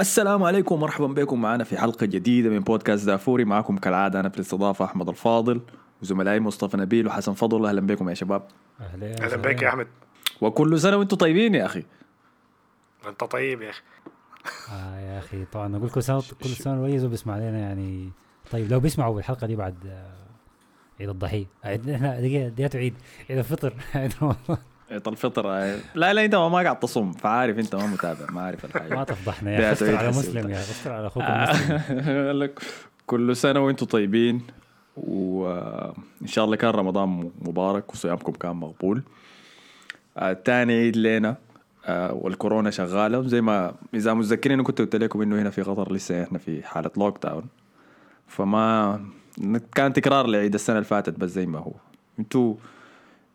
السلام عليكم ومرحبا بكم معنا في حلقة جديدة من بودكاست دافوري. معكم كالعادة أنا في الاستضافة أحمد الفاضل وزملائي مصطفى نبيل وحسن فضل. أهلا بكم يا شباب. أهلا أهلا بك يا أحمد. وكل سنة وأنتم طيبين يا أخي. أنت طيب يا أخي. آه يا أخي طبعا نقول كل سنة كل سنة الرئيس وبيسمع علينا يعني طيب. لو بيسمعوا الحلقة دي بعد آه، عيد الضحية. عيد إحنا دقيقه دقيقة عيد. عيد الفطر. عيد رمضان. عيد الفطر لا لا أنت ما قاعد تصوم فعارف أنت ما متابع ما عارف ما الحاجة تفضحنا يا أخي على. مسلم يا أخي على أخوك المسلم. كل سنة وأنتم طيبين وإن شاء الله كان رمضان مبارك وصيامكم كان مقبول. آه، تاني عيد لنا آه، والكورونا شغالة زي ما إذا متذكرين كنت قلت لكم إنه هنا في قطر لسه إحنا في حالة لوك داون فما كان تكرار لعيد السنة اللي فاتت بس زي ما هو. أنتوا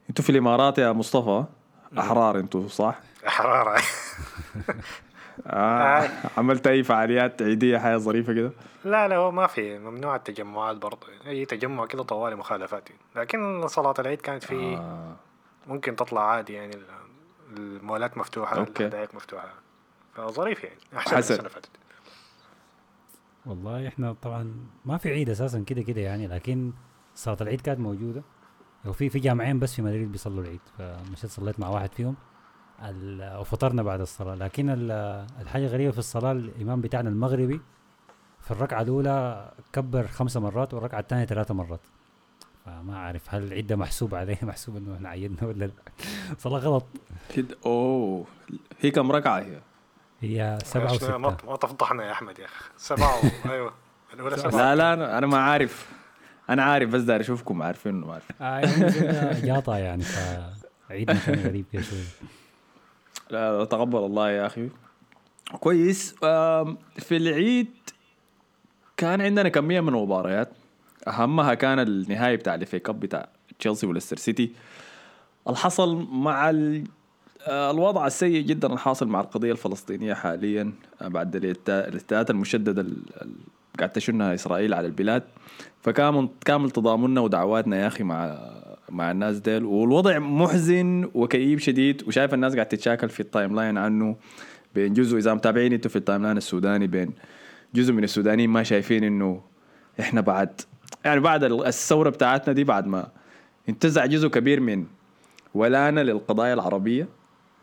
أنتوا في الإمارات يا مصطفى أحرار أنتوا صح؟ حراره آه. عملت أي فعاليات عيدية حاجة ظريفة كده؟ لا لا هو ما في ممنوع التجمعات برضه أي تجمع كده طوالي مخالفات لكن صلاة العيد كانت في آه. ممكن تطلع عادي يعني ال- المولات مفتوحة أوكي. الحدائق مفتوحة فظريف يعني أحسن من حسن. السنة اللي فاتت والله إحنا طبعا ما في عيد أساسا كده كده يعني لكن صلاة العيد كانت موجودة وفي في جامعين بس في مدريد بيصلوا العيد فمشيت صليت مع واحد فيهم. ال- وفطرنا بعد الصلاة. لكن ال- الحاجة غريبة في الصلاة الإمام بتاعنا المغربي في الركعة الأولى كبر خمسة مرات والركعة الثانية ثلاثة مرات. فما أعرف هل العيد ده محسوب عليه محسوب إنه إحنا عيدنا ولا لا. صلاة غلط. كده أوه. هي كم ركعة هي؟ هي سبعة وستة. ما تفضحنا يا أحمد يا أخي. سبعة و... أيوه. الأولى سبعة لا لا أنا, أنا ما عارف. أنا عارف بس داير أشوفكم عارفين إنه ما عارفين. آه يعني يعني كان غريب كده لا لا، تقبل الله يا أخي. كويس. في العيد كان عندنا كمية من المباريات. أهمها كان النهائي بتاع الفي كاب بتاع تشيلسي وليستر سيتي. الحصل مع ال- آه، الوضع السيء جدا الحاصل مع القضية الفلسطينية حاليا آه، بعد الاعتداءات المشددة ال- ال- قاعد تشنها إسرائيل على البلاد. فكامل كامل تضامننا ودعواتنا يا أخي مع مع الناس ديل. والوضع محزن وكئيب شديد وشايف الناس قاعد تتشاكل في ال timeline عنه. بين جزء إذا متابعين أنتوا في ال timeline السوداني بين جزء من السودانيين ما شايفين إنه إحنا بعد يعني بعد الثورة بتاعتنا دي بعد ما انتزع جزء كبير من ولانا للقضايا العربية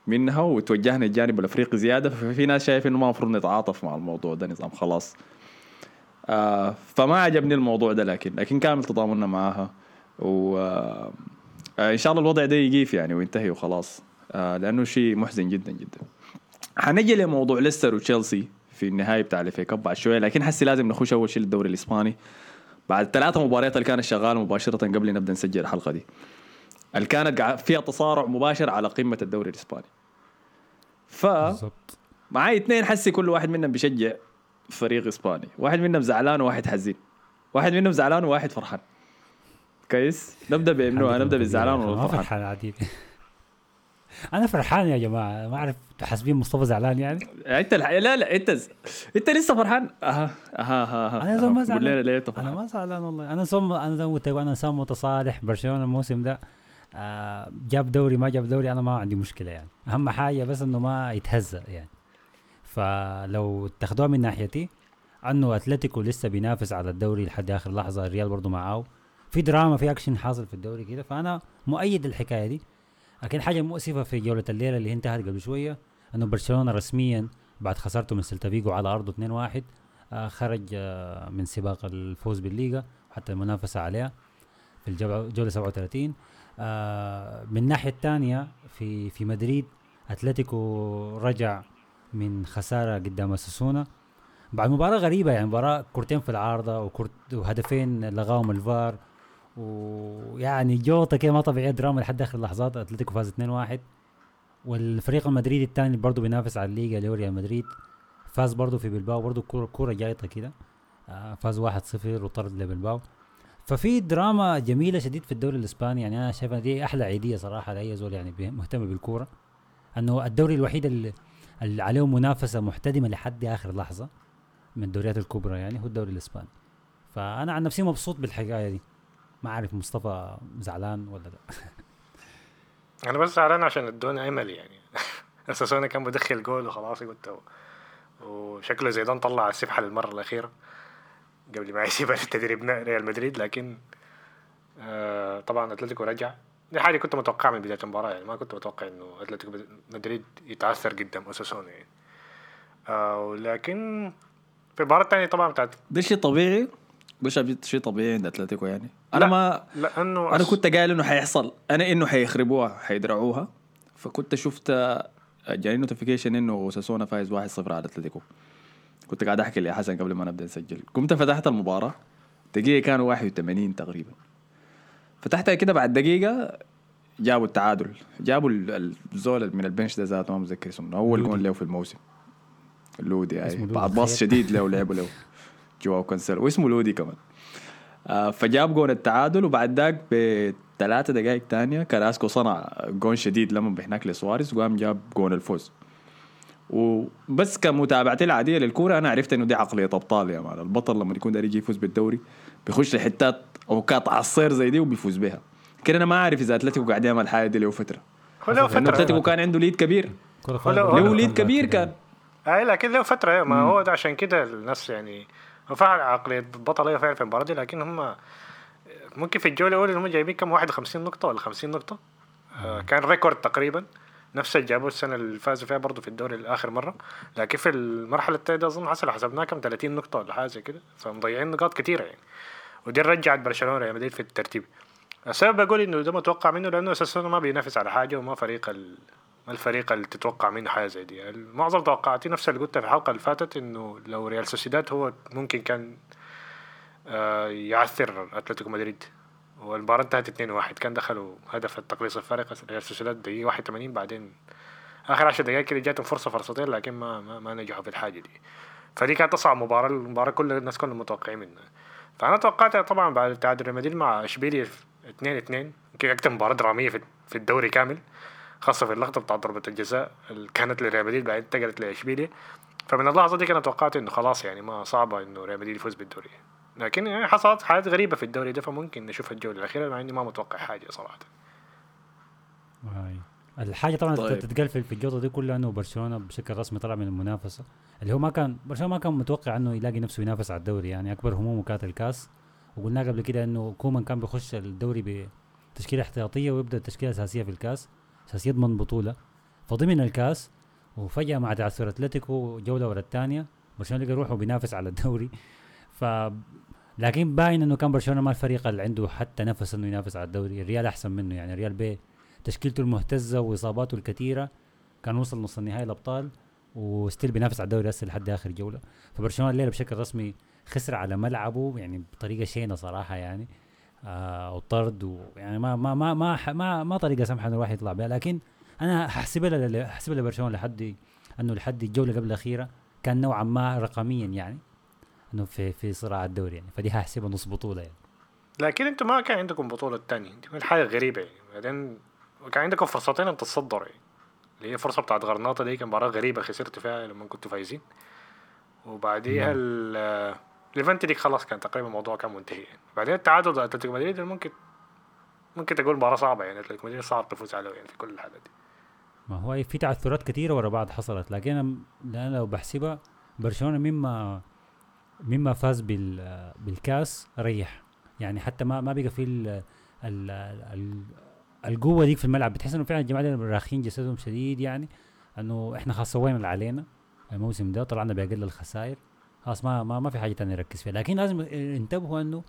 منها وتوجهنا الجانب الأفريقي زيادة. ففي ناس شايف إنه ما المفروض نتعاطف مع الموضوع ده نظام خلاص. آه فما عجبني الموضوع ده لكن لكن كامل تضامننا معاها. و آه آه، إن شاء الله الوضع ده يقيف يعني وينتهي وخلاص. آه لأنه شيء محزن جدا جدا. حنجي لموضوع ليستر وتشيلسي في النهاية بتاع الفي كاب بعد شوية لكن حسي لازم نخش أول شيء للدوري الإسباني. بعد ثلاثة مباريات اللي كانت شغاله مباشرة قبل نبدأ نسجل الحلقة دي. اللي كانت فيها تصارع مباشر على قمة الدوري الإسباني. ف بالضبط. معاي اثنين حسي كل واحد منهم بيشجع فريق إسباني. واحد منهم زعلان وواحد حزين. واحد منهم زعلان وواحد فرحان. كويس؟ نبدأ بإنه نبدا بالزعلان ولا ما الفرحان فرحان عديد أنا فرحان يا جماعة. ما أعرف حاسبين مصطفى زعلان يعني. أنت الح... لا لا أنت ز... أنت لسه فرحان؟ أها أها أها, أها. أنا زول ما زعلان. ليه أنا ما زعلان والله. أنا صم أنا ما قلت أنا انسان متصالح. برشلونة الموسم ده آه جاب دوري ما جاب دوري أنا ما عندي مشكلة يعني. أهم حاجة بس إنه ما يتهزأ يعني. فلو تاخدوها من ناحيتي أنه أتلتيكو لسه بينافس على الدوري لحد آخر لحظة الريال برضه معاه. في دراما في أكشن حاصل في الدوري كده فأنا مؤيد الحكاية دي. لكن حاجة مؤسفة في جولة الليلة اللي انتهت قبل شوية أنه برشلونة رسميا بعد خسارته من سيلتا فيجو على أرضه 2-1 آه خرج آه من سباق الفوز بالليغا وحتى المنافسة عليها في الجولة جولة 37 آه من الناحية الثانية في في مدريد أتلتيكو رجع من خسارة قدام أوساسونا. بعد مباراة غريبة يعني مباراة كورتين في العارضة وكورة وهدفين لغاهم الفار. ويعني جوطة كده ما طبيعية دراما لحد آخر اللحظات أتلتيكو فاز 2-1 والفريق المدريدي الثاني برضه بينافس على الليغا اللي هو ريال مدريد. فاز برضه في بلباو برضه كوره كورة جايطة كده. آه فاز 1-0 وطرد لبلباو. ففي دراما جميلة شديد في الدوري الإسباني. يعني أنا شايف دي أحلى عيدية صراحة لأي زول يعني مهتم بالكورة. إنه الدوري الوحيد اللي, اللي عليه منافسة محتدمة لحد آخر لحظة من الدوريات الكبرى يعني هو الدوري الإسباني. فأنا عن نفسي مبسوط بالحكاية دي. ما أعرف مصطفى زعلان ولا لأ. أنا بس زعلان عشان ادوني امل يعني. اساسونا كان بدخل جول وخلاص قلت. وشكله زيدان طلع السبحة للمرة الأخيرة. قبل ما يسيب التدريب ريال مدريد لكن آه طبعا أتلتيكو رجع. دي حاجة كنت متوقعها من بداية المباراة يعني ما كنت متوقع إنه أتلتيكو مدريد يتعثر قدام اساسونا يعني. آه ولكن في المباراة الثانية طبعا بتاعت ده شيء طبيعي. مش شيء طبيعي عند أتلتيكو يعني. أنا لا، ما لأنه أنا كنت قايل إنه حيحصل. أنا إنه حيخربوها حيدردقوها. فكنت شفت جاني notification إنه أوساسونا فايز 1-0 على أتلتيكو. كنت قاعد أحكي لحسن قبل ما نبدأ نسجل. قمت فتحت المباراة. دقيقة كانوا 81 تقريبا. فتحتها كده بعد دقيقة جابوا التعادل. جابوا ال- الزول من ال bench ده ذاته ما متذكر اسمه أول. جول له في الموسم. لودي لودي بعد باص. شديد له لعبوا له جواو كانسيلو واسمه لودي كمان. آه، فجاب جون التعادل وبعد ذاك بثلاثة دقائق تانية كراسكو صنع جون شديد لما بهناك لسواريز وقام جاب جون الفوز. وبس كمتابعتي العادية للكورة أنا عرفت إنه دي عقلية أبطال يا man. البطل لما يكون داير يجي يفوز بالدوري بيخش لحتات أوقات عصيبة زي دي وبيفوز بها كده أنا ما عارف إذا أتلتيكو قاعد يعمل حاجة دي له فترة. هو له فترة. أتلتيكو كان عنده lead كبير. له lead كبير كان اي لكن له فترة ما هو ده عشان كده الناس يعني هو فعلا عقليه هي فعلا في المباراة دي لكن هم ممكن في الجولة الأولى هم جايبين كم؟ 51 نقطة ولا 50 نقطة. آه كان ريكورد تقريبا. نفس اللي جابوه السنة اللي فازوا فيها برضه في الدوري الآخر مرة. لكن في المرحلة الثانية أظن حصل حسبناها كم 30 نقطة ولا حاجة زي كده. فمضيعين نقاط كثيره يعني. ودي رجعت برشلونة ريال مدريد في الترتيب. السبب بقول إنه ده متوقع منه لأنه أساسا ما بينافس على حاجة وما فريق ال... الفريق اللي تتوقع منه حاجة زي دي. معظم توقعاتي نفس اللي قلتها في الحلقة اللي فاتت إنه لو ريال سوسيداد هو ممكن كان آه، يعثر أتلتيكو مدريد. والمباراه انتهت 2-1 كان دخلوا هدف التقليص الفارق ريال سوسيداد دقيقة 81 بعدين آخر 10 دقائق كده جاتهم فرصة فرصتين لكن ما ما, ما نجحوا في الحاجة دي. فدي كانت أصعب مباراة المباراة كل الناس كلهم متوقعين منها. فأنا توقعت طبعا بعد تعادل ريال مدريد مع إشبيليا 2 2 يمكن أكثر مباراة درامية في الدوري كامل خاصة في اللقطة بتاع ضربة الجزاء اللي كانت لريال مدريد بعدين انتقلت لإشبيليا. فمن اللحظة دي أنا توقعت إنه خلاص يعني ما صعبة إنه ريال مدريد يفوز بالدوري. لكن يعني حصلت حاجات غريبة في الدوري ده فممكن نشوف الجولة الأخيرة مع اني ما متوقع حاجة صراحة هاي. الحاجة طبعا طيب. طيب. تتقال في الجوطه دي كلها إنه برشلونة بشكل رسمي طلع من المنافسة اللي هو ما كان برشلونة ما كان متوقع إنه يلاقي نفسه ينافس على الدوري يعني أكبر همومه كانت الكاس وقلنا قبل كده إنه كومان كان بيخش الدوري بتشكيلة احتياطية ويبدأ تشكيله أساسية في الكاس أساس يضمن بطولة فضمن الكاس وفجأة مع تعثر أتلتيكو جولة ورا الثانية برشلونة لقى روحه بينافس على الدوري ف لكن باين إنه كان برشلونة ما الفريق اللي عنده حتى نفس إنه ينافس على الدوري. الريال أحسن منه. يعني الريال بي تشكيلته المهتزة وإصاباته الكثيرة كان وصل نص النهائي الأبطال و still بينافس على الدوري هسه لحد آخر جولة. فبرشلونة الليلة بشكل رسمي خسر على ملعبه يعني بطريقة شينة صراحة يعني آه وطرد ويعني ما ما ما ما ما, ما طريقة سمحة إنه الواحد يطلع بها. لكن أنا ححسبها ل- ححسبها لبرشلونة لحد إنه لحد الجولة قبل الأخيرة كان نوعا ما رقميا يعني. إنه في في صراع الدوري يعني. فدي هحسبها نص بطولة يعني. لكن أنتم ما كان عندكم بطولة تانية. دي كانت حاجة غريبة يعني. بعدين كان عندكم فرصتين أن تتصدروا يعني. اللي هي فرصة بتاعت غرناطة دي كان مباراة غريبة خسرتوا فيها لما كنتوا فايزين. وبعديها نعم. ليفانتي دي خلاص كان تقريبا الموضوع كان منتهي يعني. بعدين التعادل ضد أتلتيكو مدريد ممكن ممكن تقول مباراة صعبة يعني. أتلتيكو مدريد صعب تفوز عليه يعني في كل الحالات دي. ما هو في تعثرات كثيره ورا بعض حصلت. لكن أنا لو بحسبها برشلونة مما مما فاز بال بالكاس ريح. يعني حتى ما ما بقى في ال ال ال القوة ديك في الملعب. بتحس إنه فعلا الجماعة راخين جسدهم شديد يعني إنه إحنا خلاص سوينا اللي علينا الموسم ده طلعنا بأقل الخسائر. خلاص ما ما, ما في حاجة ثانية نركز فيها. لكن لازم انتبهوا إنه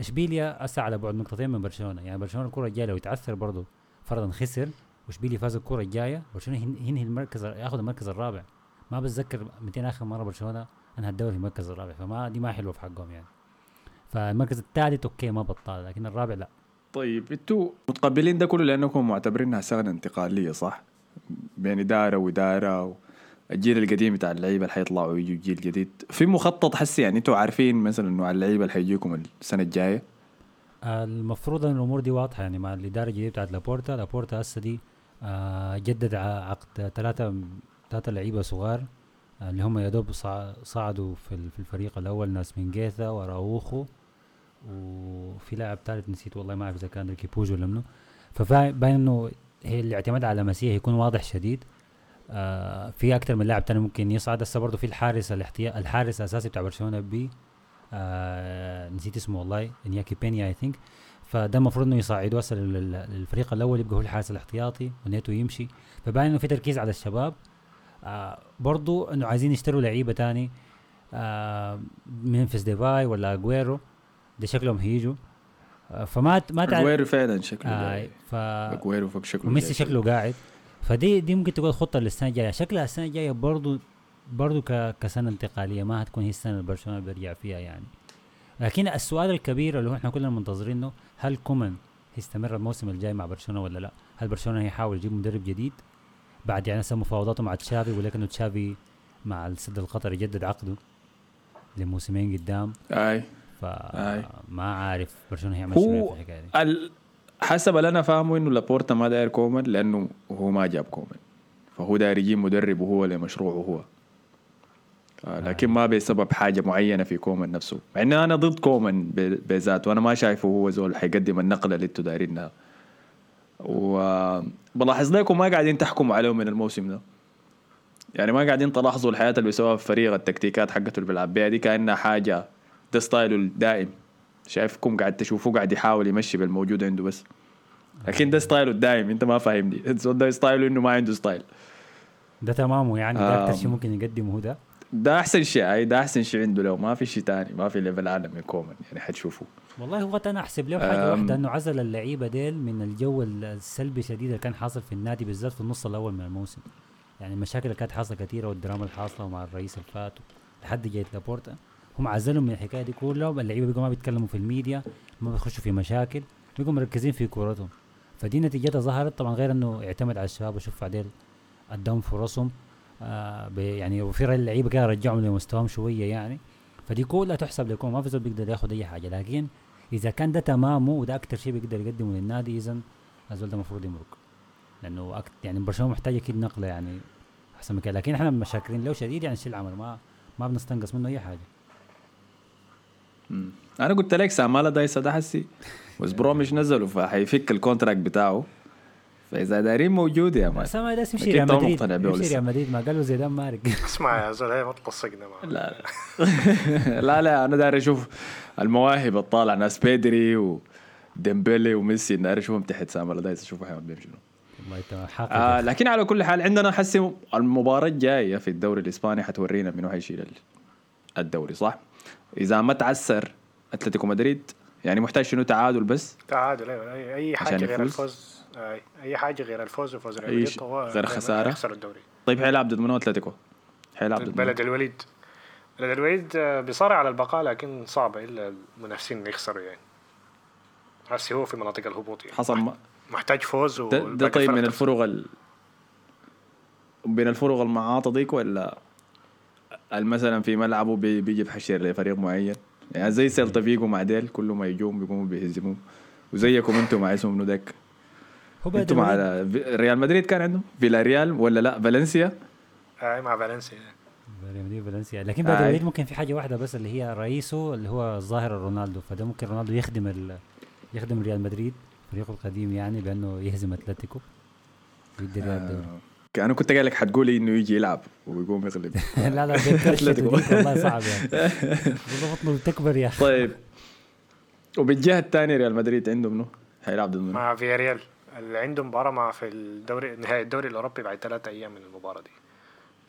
إشبيليا أسعى على بعد نقطتين من برشلونة. يعني برشلونة الكرة الجاية لو يتعثر برضه فرضا خسر وإشبيليا فاز الكرة الجاية برشلونة ين- ينهي المركز ياخذ المركز الرابع. ما بتذكر 200 آخر مرة برشلونة انهى الدوري في المركز الرابع فما دي ما حلوة في حقهم يعني. فالمركز الثالث أوكي ما بطال لكن الرابع لا. طيب أنتوا متقبلين ده كله لانكم معتبرينها سنه انتقالية صح؟ بين إدارة وإدارة الجيل القديم بتاع اللعيبة اللي حيطلعوا يجوا جيل جديد في مخطط حسي يعني أنتوا عارفين مثلا إنه اللعيبة اللي حيجيكم السنة الجاية؟ المفروض إن الأمور دي واضحة يعني مع الإدارة الجديدة بتاعت لابورتا لابورتا هسه دي آه جدد عقد ثلاثة ثلاثة لعيبة صغار. اللي هم يا دوب صع- صعدوا في في الفريق الأول ناس من مينغيزا وأراوخو وفي لاعب ثالث نسيت والله ما أعرف إذا كان ريكي بوج ولا منو. فباين إنه هي الاعتماد على ميسي يكون واضح شديد. آه في أكثر من لاعب تاني ممكن يصعد. هسه برضه في الحارس الاحتياط الحارس الأساسي بتاع برشلونة بي آه نسيت اسمه والله إنياكي بينيا I think فده المفروض إنه يصعدوا هسه لل- لل- للفريق الأول يبقى هو الحارس الاحتياطي ونيتو يمشي. فباين إنه في تركيز على الشباب. آه برضو إنه عايزين يشتروا لعيبة تاني آه ممفيس ديفاي ولا أجويرو. ده شكلهم هيجوا. آه فما ما تعرف أجويرو فعلا شكله آه. ف أجويرو شكله وميسي جاي. شكله قاعد. فدي دي ممكن تكون خطه للسنة الجاية. شكلها السنة الجاية برضو برضو ك... كسنة انتقالية. ما هتكون هي السنة اللي برشلونة بيرجع فيها يعني. لكن السؤال الكبير اللي هو إحنا كلنا منتظرينه هل كومان هيستمر الموسم الجاي مع برشلونة ولا لا؟ هل برشلونة هيحاول يجيب مدرب جديد؟ بعد يعني هسه مفاوضاته مع تشافي ولكنه تشافي مع السد القطري يجدد عقده لموسمين قدام. أي. فما. عارف برشلونة هيعمل شنو في الحكاية دي. ال... حسب اللي أنا فاهمه إنه لابورتا ما داير كومان لأنه هو ما جاب كومان. فهو داير يجيب مدرب وهو لمشروعه هو آه لكن ما بسبب حاجة معينة في كومان نفسه. مع انه أنا ضد كومان بذاته. وأنا ما شايفه هو زول حيقدم النقلة اللي أنتوا دايرينها. وبلاحظ لكم ما قاعدين تحكموا عليه من الموسم ده. يعني ما قاعدين تلاحظوا الحاجات اللي بيسويها في فريق التكتيكات حقته اللي بيلعب بيها دي كأنها حاجة ده style ه الدائم. شايفكم قاعد تشوفوه قاعد يحاول يمشي بالموجود عنده بس. لكن ده style ه الدائم انت ما فاهمني. ده style ه إنه ما عنده style. ده تمامه يعني ده أكثر شيء. ممكن يقدمه ده. ده أحسن شيء اي ده أحسن شيء عنده. لو ما في شيء تاني ما في level اعلى من كومان يعني حتشوفوه والله هو أنا أحسب له حاجة. واحدة إنه عزل اللعيبة ديل من الجو السلبي شديد اللي كان حاصل في النادي بالذات في النص الأول من الموسم. يعني المشاكل اللي كانت حاصلة كثيره والدراما اللي حاصلة مع الرئيس الفات لحد جاية لابورتا. هم عزلهم من الحكاية دي كلها اللعيبة بيقوا ما بيتكلموا في الميديا ما بيخشوا في مشاكل بيقوا مركزين في كورتهم. فدي نتيجتها ظهرت. طبعا غير إنه يعتمد على الشباب وشوف بعدين قدام فرصهم آه يعني وفي اللعيبة كده رجعهم لمستواهم شوية يعني. فدي كلها تحسب لكم ما في زول بيقدر ياخذ أي حاجة. لكن إذا كان ده تمامه وده أكثر شيء بيقدر يقدمه للنادي إذا الزول ده المفروض يمرق. لأنه أكت يعني برشلونة محتاج أكيد نقلة يعني أحسن من كده. لكن إحنا مشاكرين له شديد يعني شيل العمل. ما ما بنستنقص منه أي حاجة. مم. أنا قلت لك سامالا دايسا ده حسي. وزبرو مش نزلوا فحيفك الكونتراكت بتاعه. فإذا دايرين موجود يا مان بس ما يمشي ريال مدريد. يمشي. ريال مدريد ما قالوا زيدان مارق اسمع يا زول هي ما تلصقنا معه لا لا. لا لا أنا داير أشوف المواهب الطالعة ناس بيدري وديمبلي وميسي داير أشوفهم تحت سامالا دايسا اشوفوا حيعمل شنو والله آه لكن على كل حال عندنا حسي المباراة الجاية في الدوري الإسباني حتورينا منو حيشيل ال- الدوري صح؟ إذا ما تعسر أتلتيكو مدريد يعني محتاج شنو؟ تعادل بس؟ تعادل أيوه اي أي حاجة غير؟ الفوز. اي أي حاجة غير الفوز وفوز ريال مدريد هو غير دايماً خسارة؟ هيخسر الدوري طيب حيلعب ضد منو أتلتيكو؟ حيلعب ضد؟ بلد الوليد بلد الوليد آه، بيصارع على البقاء لكن صعبه إلا المنافسين يخسروا يعني هسي هو في مناطق الهبوط يعني حصل محتاج فوز ده, ده طيب من. الفرق ال... بين الفرق المعاطة ديك ولا مثلا في ملعبه بي- بيجي بحشر لفريق معين يعني زي سيلتا فيجو مع ديل كل ما يجوم بيقوموا بيهزموهم وزيكم أنتم مع اسمه منو داك هو أنتم ال- ريال مدريد كان عندهم؟ فيلا ريال ولا لا؟ فالنسيا؟ اي مع فالنسيا. ريال مدريد فالنسيا لكن بعد. الوليد ممكن في حاجة واحدة بس اللي هي رئيسه اللي هو الظاهر رونالدو. فده ممكن رونالدو يخدم ال... يخدم ريال مدريد فريقه القديم يعني بأنه يهزم أتلتيكو. ويدي ريال الدوري آه. أنا كنت قايل لك حتقولي إنه يجي يلعب ويقوم يغلب. لا لا والله صعب يعني. بطنه بتكبر يا أخي. طيب. وبالجهة الثانية ريال مدريد عنده منو؟ حيلعب ضد منو؟ مع فياريال. اللي عنده مباراة مع في الدوري نهائي الدوري الأوروبي بعد ثلاثة أيام من المباراة دي.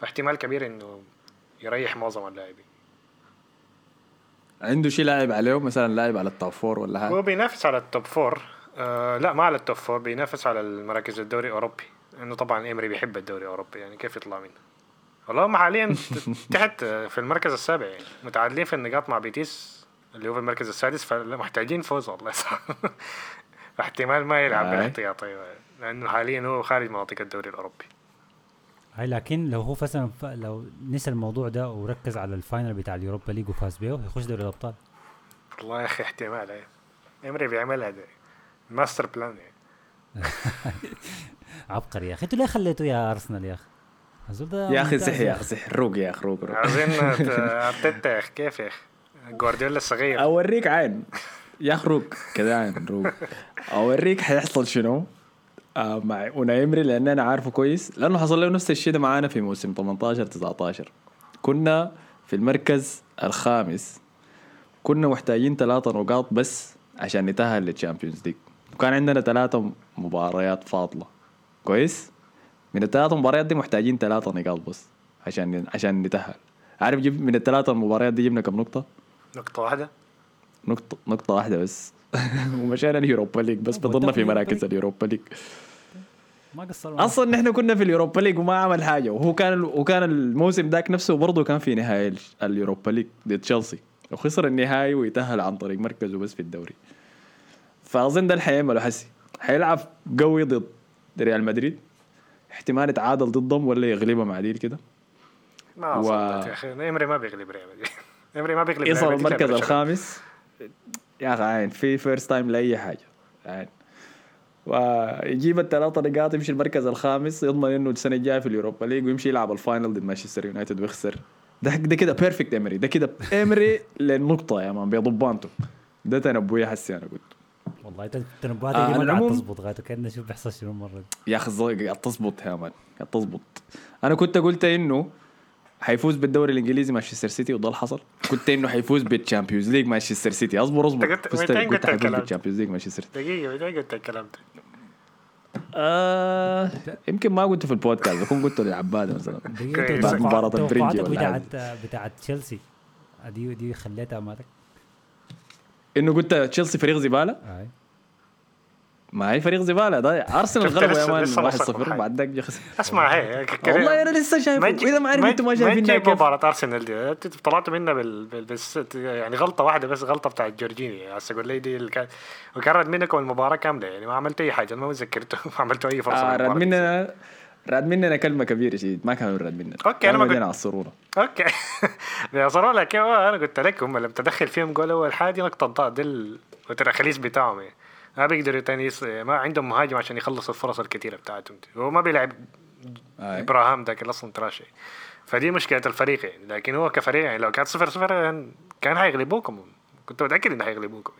فاحتمال كبير إنه يريح معظم اللاعبين. عنده شيء لاعب عليه؟ مثلا لاعب على ال top four ولا هو حاجة بينافس على ال top four آه لا ما على ال top four بينافس على المراكز الدوري الأوروبي. لأنه طبعا إمري بيحب الدوري الأوروبي يعني كيف يطلع منه؟ والله هم حاليا تحت في المركز السابع يعني متعادلين في النقاط مع بيتيس اللي هو في المركز السادس فمحتاجين فوز والله. احتمال ما يلعب آي. بالاحتياطي لأنه حاليا هو خارج مناطق الدوري الأوروبي. هاي لكن لو هو مثلا ف... لو نسى الموضوع ده وركز على ال final بتاع ال Europa League وفاز بيه يخش دوري الأبطال. والله يا أخي احتمال إيه. إمري بيعملها ده. master plan يعني عبقري يا أخي. أنتوا ليه خليته يا أرسنال يا أخي؟ يا أخي صح يا أخي صح روق يا أخي روق روق. عايزين ت- أرتيتا يا أخي كيف يا أخي؟ جوارديولا الصغير. أوريك عين. يا روق كذا عين روق أوريك حيحصل شنو؟ آه مع أوناي إمري لأن أنا عارفه كويس. لأنه حصل له نفس الشيء ده معانا في موسم 18 19 كنا في المركز الخامس. كنا محتاجين ثلاثة نقاط بس عشان نتأهل لل Champions League وكان عندنا ثلاثة مباريات فاضلة. كويس؟ من الثلاثة مباريات دي محتاجين ثلاثة نقاط بس عشان عشان نتأهل. عارف جيب من الثلاثة المباريات دي جبنا كم نقطة؟ نقطة واحدة. نقطة نقطة واحدة بس. ومشينا ال Europa League بس بضلنا في مراكز ال Europa League. ما قصر أصلا نحن كنا في ال Europa League وما عمل حاجة. وهو كان وكان الموسم ذاك نفسه برضه كان في نهائي ال- ال Europa League ضد تشيلسي. وخسر النهائي ويتأهل عن طريق مركزه بس في الدوري. فأظن ده اللي حيعمله حسي حيلعب قوي ضد ريال مدريد. احتمال يتعادل ضدهم ولا يغلبهم عديل كده. ما و- يا أخي. إمري ما بيغلب ريال مدريد. إمري ما بيغلب ريال يصل المركز الخامس. يا أخي عين في first time لأي حاجة. عين ويجيب الثلاثة نقاط يمشي المركز الخامس يضمن إنه السنة الجاية في ال Europa League ويمشي يلعب ال final ضد مانشستر يونايتد ويخسر. ده ده كده perfect إمري ده كده إمري للنقطة يا man بضبانته ده تنبؤي حسي أنا قلت. والله انت تنبؤاتك آه، دي ما قاعد تظبط غايته كان نشوف بيحصل شنو المره دي يا أخي قاعد تظبط يا man قاعد تظبط أنا كنت قلت إنه حيفوز بالدوري الإنجليزي مانشستر سيتي وده اللي حصل. كنت إنه حيفوز بال Champions League مانشستر سيتي. أصبر أصبر. قلت- فزت الكلام ده؟ بال Champions League مانشستر سيتي. دقيقة متى قلت الكلام ده؟ آه يمكن ما قلت في البودكاست بكون قلته للعباده مثلا. توقع- مباراة البرنجي بتاعت بتاعت تشيلسي. دي دي خليتها مالك إنه قلت تشيلسي فريق زبالة؟ اي ما هي فريق زبالة. ده أرسنال غلبوا يا مان لسه 1 نصك 0 محل. بعد ذاك اسمع هي والله أنا لسه شايفه. تجي- وإذا ما عارف أنتم ما شايفين كيف مباراة أرسنال دي. أنت طلعت منها بال... بال... بس يعني غلطة واحدة بس غلطة بتاعت جورجيني. هسه أقول لي دي اللي كان وكان رد منكم المباراة كاملة. يعني ما عملت أي حاجة ما ذكرته ما عملتوا أي فرصة آه دي. مننا راد مننا كلمة كبيرة شديد. ما كانوا راد مننا. أوكي، أنا ما قلت- على السرور أوكي. صراحة لك أنا قلت لك هم لما تدخل فيهم جول أول حاجة نقطة ضاء ده ال- التراخيص بتاعهم يعني. ما بيقدروا تاني يص... ما عندهم مهاجم عشان يخلص الفرص الكثيرة بتاعتهم دي هو ما بيلعب آه. إبراهام ذاك أصلا تراشي فدي مشكلة الفريق يعني. لكن هو كفريق يعني لو كانت صفر صفر كان- كان حيغلبوكم. كنت متأكد إنه حيغلبوكم.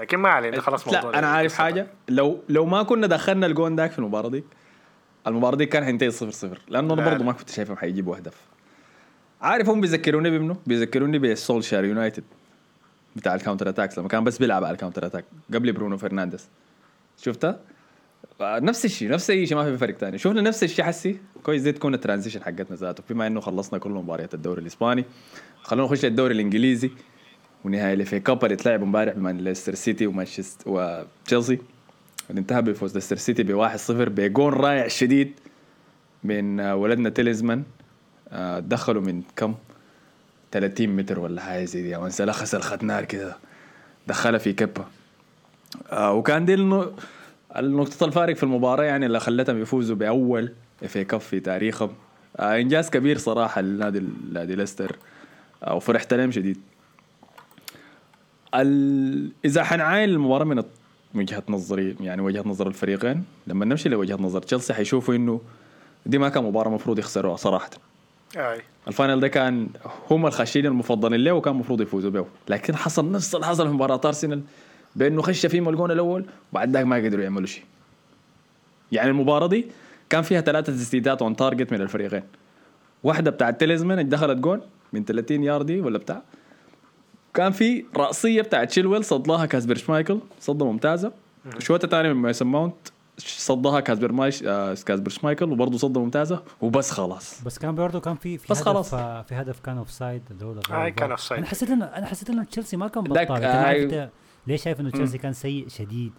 لكن ما علينا ده خلاص موضوع لا أنا عارف حاجة. لو لو ما كنا دخلنا الجون ذاك في المباراة دي المباراة دي كان حينتهي 0 0 لأنه أنا لا، برضه لا. ما كنت شايفهم حيجيبوا هدف عارف هم بيذكروني بمنو؟ بيذكروني بسولشار يونايتد. بتاع ال counter attacks لما كان بس بيلعب على ال counter attack قبل برونو فرنانديز. شفتها؟ نفس الشيء نفس أي شيء ما في فرق ثاني شفنا نفس الشيء حسي كويس دي تكون ال transition حقتنا ذاته. بما إنه خلصنا كل مباريات الدوري الإسباني خلونا نخش للدوري الإنجليزي. ونهائي ال FA Cup اللي اتلعب امبارح بين ليستر سيتي ومانشستر وتشيلسي. اللي انتهى بفوز ليستر سيتي ب 1-0 بجون رائع شديد من آه، ولدنا تيليمانس. آه، دخلوا من كم؟ 30 متر ولا حاجة زي دي. يا man سلخس الختنار كده. دخلها في كبة. آه وكان دي النقطة الفارق في المباراة يعني اللي خلتهم يفوزوا بأول FA Cup في تاريخهم. آه إنجاز كبير صراحة لنادي نادي ليستر. آه وفرحت لهم شديد. ال... إذا حنعاين المباراة من وجهة نظري يعني وجهة نظر الفريقين لما نمشي لوجهة نظر تشيلسي حيشوفوا إنه دي ما كان مباراة مفروض يخسروها صراحة. أي. ال final ده كان هم الخاشين المفضلين له وكان المفروض يفوزوا به. لكن حصل نفس اللي حصل في مباراة أرسنال بأنه خش فيهم الجون الأول وبعد ذاك ما قدروا يعملوا شيء. يعني المباراة دي كان فيها ثلاثة تسديدات on target من الفريقين. واحدة بتاعت تيليمانس دخلت جون من 30 ياردة ولا بتاع. كان في رأسية بتاعت تشيلويل صدها كاسبر شمايكل صده ممتازة. شوتة ثانية من مايسون ماونت صدها كاسبر مايش آه كاسبر شمايكل وبرضه صدة ممتازة وبس خلاص. بس كان برضه كان في في بس هدف خلاص. آه، في هدف كان offside اللي هو آه، كان offside. أنا حسيت انه أنا حسيت انه تشيلسي ما كان بطال. آه، ليه شايف انه تشيلسي كان سيء شديد.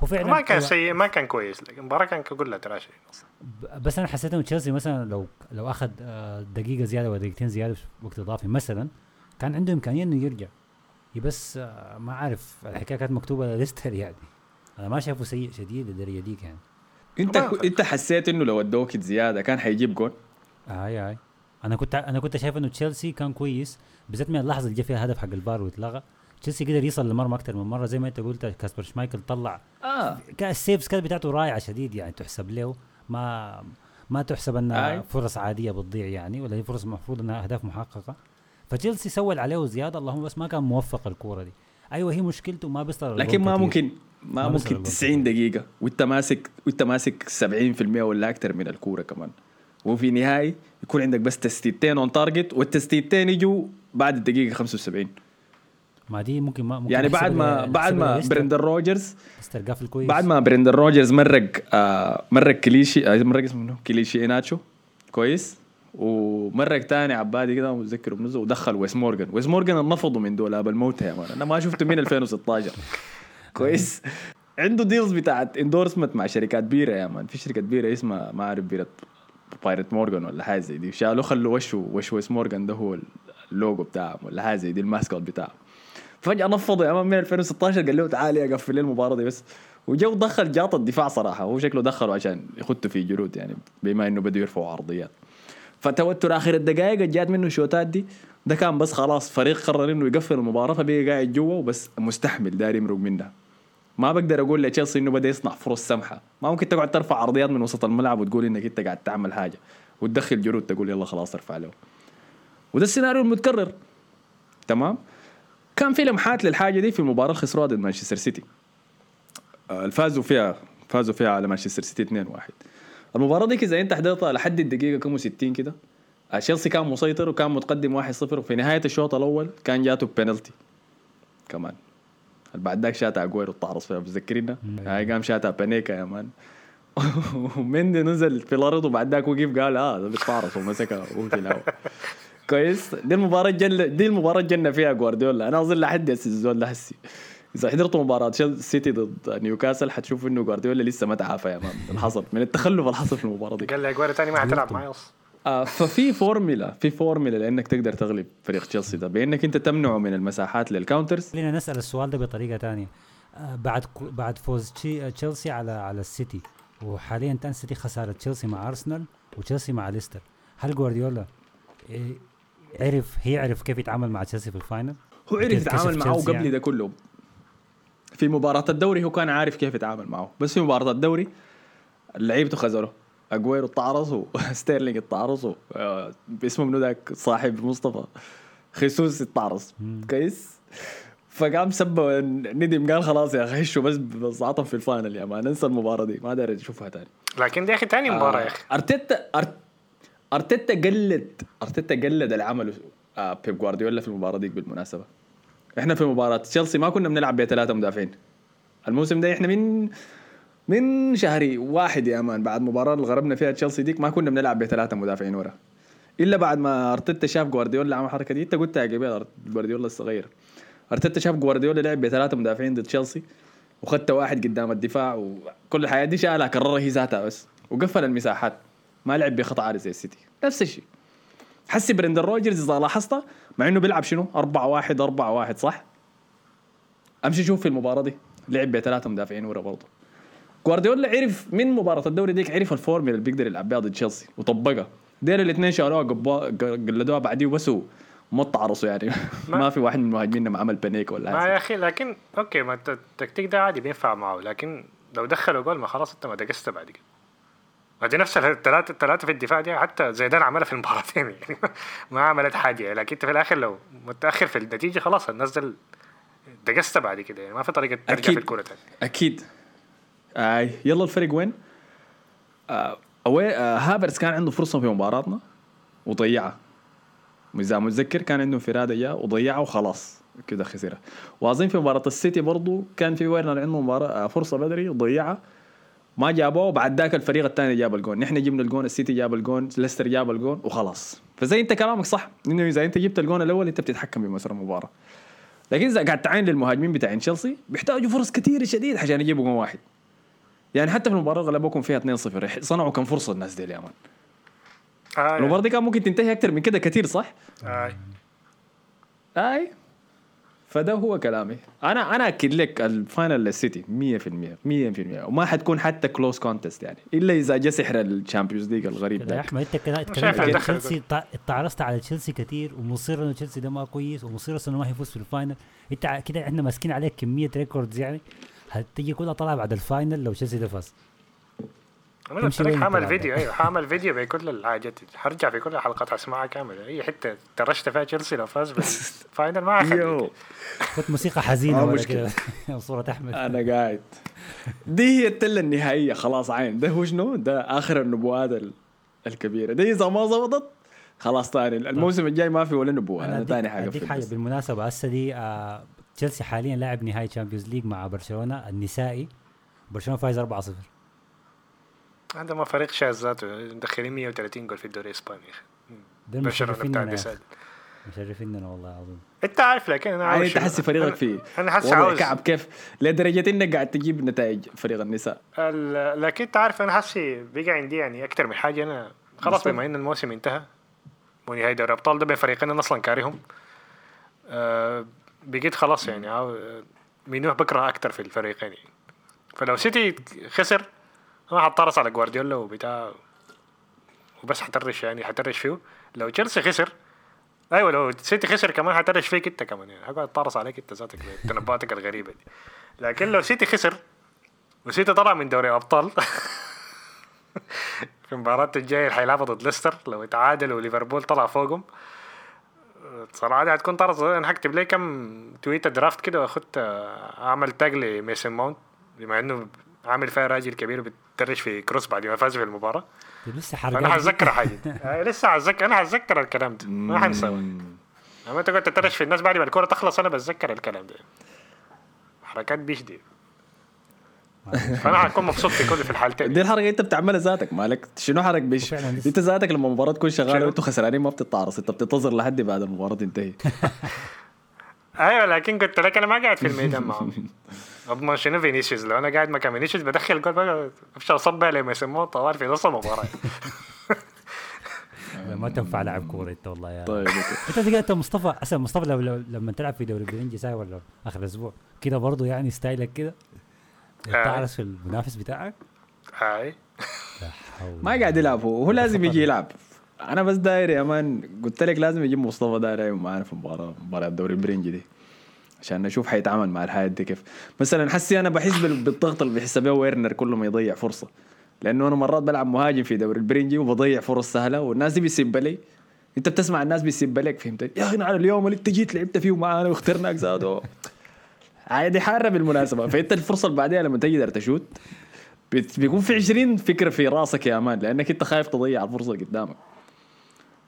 هو فعلا ما كان سيء ما كان كويس. لكن المباراة كان كلها تراشي. بس أنا حسيت انه تشيلسي مثلا لو لو أخذ آه، دقيقة زيادة ولا دقيقتين زيادة في وقت إضافي مثلا كان عنده إمكانية إنه يرجع. بس ما عارف الحكاية كانت مكتوبة لليستر يعني. أنا ما شايفه سيء شديد للدرجة ديك يعني. أنت أنت حسيت إنه لو أدوك زيادة كان حيجيب جون؟ اي اي أنا كنت أنا كنت شايف إنه تشيلسي كان كويس بالذات من اللحظة اللي جا فيها هدف حق البار واتلغى. تشيلسي قدر يصل للمرمى أكثر من مرة زي ما أنت قلت كاسبر شمايكل طلع آه. ال saves كانت بتاعته رائعة شديد يعني تحسب له. ما ما تحسب إنها أي. فرص عادية بتضيع يعني ولا هي فرص المفروض إنها أهداف محققة. فتشيلسي سوى اللي عليه زيادة اللهم بس ما كان موفق الكورة دي. أيوه هي مشكلته ما بيصل لكن ما كتير. ممكن ما ممكن الجول 90 دقيقة وانت ماسك وانت ماسك 70% ولا أكثر من الكورة كمان. وفي نهاية يكون عندك بس تسديدتين on target والتسديدتين يجوا بعد الدقيقة 75 ما دي ممكن ما ممكن يعني بعد ما بعد ما. برندن روجرز بعد ما برندن روجرز مرق آه مرق كليشي آه مرق اسمه؟ كليشي ناتشو كويس. ومرق تاني عبادي كده متذكر بنزل ودخل ويس مورجان ويس مورجان انفضوا من دولاب الموت يا man. أنا ما شفته من 2016 كويس. عنده deals بتاعت endorsement مع شركات بيرة يا man. في شركة بيرة اسمها ما أعرف بيرة بايرت مورجان ولا حاجة زي دي. شالوا خلوا وشه وش ويس مورجان ده هو اللوجو بتاعهم ولا حاجة زي دي ال mascot بتاعهم. فجأة نفضوا يا man من 2016 قال له تعالي اقفل لي المباراة دي بس؟ وجو دخل جاط الدفاع صراحة. هو شكله دخله عشان يخطوا في جيرود يعني بما إنه بده يرفعوا عرضيات. فتوتر آخر الدقائق جات منه الشوتات دي. ده كان بس خلاص فريق قرر إنه يقفل المباراة فبقى قاعد جوا وبس مستحمل داير يمرق منها. ما بقدر أقول لتشيلسي إنه بدأ يصنع فرص سمحة. ما ممكن تقعد ترفع عرضيات من وسط الملعب وتقول إنك أنت قاعد تعمل حاجة. وتدخل جيرود تقول يلا خلاص ارفع له. وده السيناريو المتكرر. تمام؟ كان في لمحات للحاجة دي في المباراه اللي خسروها ضد مانشستر سيتي. آه، الفازوا فيها فازوا فيها على مانشستر سيتي 2-1 المباراة دي اذا انت حضرتها لحد الدقيقة كم 60 كده. آه، تشيلسي كان مسيطر وكان متقدم 1-0 وفي نهاية الشوط الأول كان جاته بينالتي كمان. بعد ذاك شاتها أجويرو اتعرص فيها بتذكرنا هاي قام شاتها panenka يا man. ومندي نزل في الأرض وبعد ذاك وقف قال آه ده بيتعرص ومسكها وهو في الهواء. كويس. دي المباراة الجنة دي المباراة الجنة فيها جوارديولا. أنا أظن لحد هسه الزول ده هسي إذا حضرتوا مباراة تشيلسي سيتي ضد نيوكاسل حتشوفوا إنه جوارديولا لسه ما تعافى يا man. اللي حصل من التخلف اللي حصل في المباراة دي. قال لي أجويرو تاني ما حتلعب معي أصلا آه ففي فورميلا في فورميلا لأنك تقدر تغلب فريق تشيلسي ده بأنك أنت تمنعه من المساحات لل counters خلينا نسأل السؤال ده بطريقة تانية. آه، بعد بعد فوز تشي- تشيلسي على على السيتي وحاليا تان سيتي خسارة تشيلسي مع أرسنال وتشيلسي مع ليستر. هل جوارديولا إيه، عرف هي عرف كيف يتعامل مع تشيلسي في ال final؟ هو عرف يتعامل معه قبل يعني؟ ده كله. في مباراة الدوري هو كان عارف كيف يتعامل معه بس في مباراة الدوري لعيبته خزروا أجويرو اتعرص وستيرلينج اتعرص و- آه، اسمه منو ذاك صاحب مصطفى خيسوس اتعرص كويس؟ فقام سب ندم قال خلاص يا أخي هشوا بس بس عطم في ال final يا man انسى المباراة دي ما داير أشوفها تاني. لكن دي يا أخي تاني مباراة يا أخي. أرتيتا. أرتيتا قلد أرتيتا قلد اللي عمله آه بيب جوارديولا في المباراة دي بالمناسبة. إحنا في مباراة تشيلسي ما كنا بنلعب بثلاثه مدافعين. الموسم ده إحنا من من شهر واحد يا man بعد مباراة اللي غربنا فيها تشيلسي ديك ما كنا بنلعب بثلاثة مدافعين ورا. إلا بعد ما أرتيتا شاف جوارديولا عمل الحركة دي إنت قلتها قبل جوارديولا الصغير. أرتيتا شاف جوارديولا لعب بثلاثة مدافعين ضد تشيلسي وخدت واحد قدام الدفاع وكل الحياة دي شالها كررها هي ذاتها بس وقفل المساحات. ما لعب بخط عالي زي السيتي. نفس الشيء. حسي برندن روجرز إذا لاحظت مع إنه بيلعب شنو؟ 4 1 4 1 صح؟ أمشي شوف في المباراة دي لعب بثلاثة مدافعين ورا برضه. جوارديولا عرف من مباراة الدوري ديك عرف الفورميلا اللي بيقدر يلعب بها ضد تشيلسي وطبقها. ديل الاثنين شالوها قلدوها بعديه وبس ما تعرصوا يعني. ما في واحد من المهاجمين ما عمل panic ولا ما يا أخي لكن okay ما الت- التكتيك ده عادي بينفع معه لكن لو دخلوا جول ما خلاص أنت ما دقست بعد كده. ما دي نفس الثلاثة الثلاثة في الدفاع دي حتى زيدان عملها في المباراتين يعني ما عملت حاجة. لكن أنت في الآخر لو متأخر في النتيجة خلاص نزل دقست بعد كده يعني ما في طريقة ترجع أكيد. في الكورة تاني أكيد. آه يلا الفرق وين؟ آه أوي آه هافرز كان عنده فرصة في مباراتنا وضيعها. إذا متذكر كان عنده انفراد إياه وضيعها وخلاص كده خسرها. واظن في مباراة السيتي برضو كان في ويرنر عنده مباراة آه فرصة بدري ضيعها ما جابوه وبعد ذاك الفريق الثاني جاب الجون. نحن جبنا الجون السيتي جاب الجون ليستر جاب الجون وخلاص. فزي انت كلامك صح إنه إذا انت جبت الجون الأول انت بتتحكم بمسار المباراة. لكن إذا قاعد تعاين للمهاجمين بتاعين تشيلسي بيحتاجوا فرص كثيره شديد عشان يجيبوا جون واحد. يعني حتى في المباراة اللي غلبوكم فيها 2-0 صنعوا كم فرصة الناس دي يا man آه المباراة دي كان ممكن تنتهي أكثر من كده كثير صح؟ آه. آي. فده هو كلامي. أنا أنا أكد لك ال final للسيتي 100% 100% وما حتكون حتى close contest يعني إلا إذا جا سحر ال Champions League الغريب كده يا ده. أحمد أنت اتكلمت على الدخل تشيلسي تع- اتعرضت على تشيلسي كتير ومصر إنه تشيلسي ده ما كويس ومصر إنه ما هيفوز في ال final أنت كده إحنا ماسكين عليك كمية records يعني. هتيجي كلها طالعة بعد ال final لو تشيلسي ده فاز أنا قلت لك تلعب فيديو أيوه حعمل فيديو بكل الحاجات. دي حرجع في كل الحلقات حسمعها كاملة. أي حتة ترشت فيها تشيلسي لو فاز بال final ما يو. كنت موسيقى حزينة آه،. كده. صورة أحمد. أنا قاعد. دي هي التله النهائية خلاص عين. ده هو شنو؟ ده آخر النبوات ال- الكبيرة. دي إذا ما ظبطت خلاص تاني. الموسم الجاي ما في ولا نبوه أنا تاني حاجة أديك في حاجة. بالمناسبة هسه دي آه تشيلسي حاليا لاعب نهائي Champions League مع برشلونة النسائي. برشلونة فايز 4-0 عندما فريق شاذ ذاته مدخلين 130 جول في الدوري الإسباني. يا أخي. ده بتاع مشرفيننا والله العظيم. أنت عارف لكن أنا يعني عاوز أنت حسي فريقك في أنا حاسس عاوز كعب كيف. لدرجة إنك قاعد تجيب نتائج فريق النساء. ال- لكن أنت عارف أنا حاسي بقى عندي يعني أكثر من حاجة. أنا خلاص. بما إن الموسم انتهى ونهاية دوري الأبطال ده بين فريقين أنا أصلا كارههم. آه بقيت خلاص يعني عاو- مينوح بكره أكثر في الفريقين يعني. فلو سيتي خسر أنا حطرس على جوارديولا وبتاع وبس حترش يعني حترش فيه. لو تشيلسي خسر أيوه لو سيتي خسر كمان حترش فيك أنت كمان يعني. حقعد اتطرس عليك أنت ذاتك تنبؤاتك الغريبة دي. لكن لو سيتي خسر وسيتي طلع من دوري الابطال في المباراة الجاية حيلعبوا ضد ليستر لو تعادلوا وليفربول طلع فوقهم صراحة دي هتكون طرز. أنا هكتب لي كم Twitter draft كده واخدت أعمل tag لميسن ماونت بما إنه عامل فيها راجل كبير بتدرج في كروس بعد ما فاز في المباراة. طيب لسه فأنا حرقان هتذكر حاجة. آه، لسه هتذكر أنا هتذكر الكلام ده. ما حنساه أما أنت كنت تترش في الناس بعد ما الكورة تخلص أنا بتذكر الكلام ده. حركات bitch دي. فأنا هكون مبسوط في كل في الحالتين. دي الحركة أنت بتعملها ذاتك مالك؟ شنو حركة bitch. أنت ذاتك لما المباراة تكون شغالة؟ وأنتوا خسرانين ما بتتعرص أنت بتنتظر لحد بعد المباراة تنتهي. أيوه لكن قلت لك أنا ما قاعد في الميدان معهم. أضمن شنو فينيسيوس؟ لو أنا قاعد مكان فينيسيوس بدخل جول بقى أفشل اصب عليه ما يسموه طوال في نص المباراة. ما تنفع لاعب كوره أنت والله يا طيب. أنت تلقى أنت مصطفى أصلا مصطفى لو لو لما تلعب في دوري برنجي ساي ولا آخر أسبوع كده برضه يعني style ك كده؟ تعرس في المنافس بتاعك؟ هاي. لا حول ما قاعد يلعب هو هو لازم يجي يلعب. أنا بس داير يا man قلت لك لازم يجيب مصطفى داير معانا في مباراه مباراة الدوري البرنجي دي. عشان نشوف حيتعامل مع الحياة دي كيف. مثلا حسي أنا بحس بال- بالضغط اللي بيحس بيه ويرنر كل ما يضيع فرصة. لأنه أنا مرات بلعب مهاجم في دوري البرنجي وبضيع فرص سهلة والناس دي بيسب لي. أنت بتسمع الناس بيسب لك فهمت؟ يا أخي على اليوم اللي أنت جيت لعبت فيه معانا واخترناك زادو. عادي حارة بالمناسبة. فإنت الفرصة اللي بعدها لما تقدر تشوت بيكون في 20 فكرة في راسك يا man لأنك أنت خايف تضيع الفرصة اللي قدامك.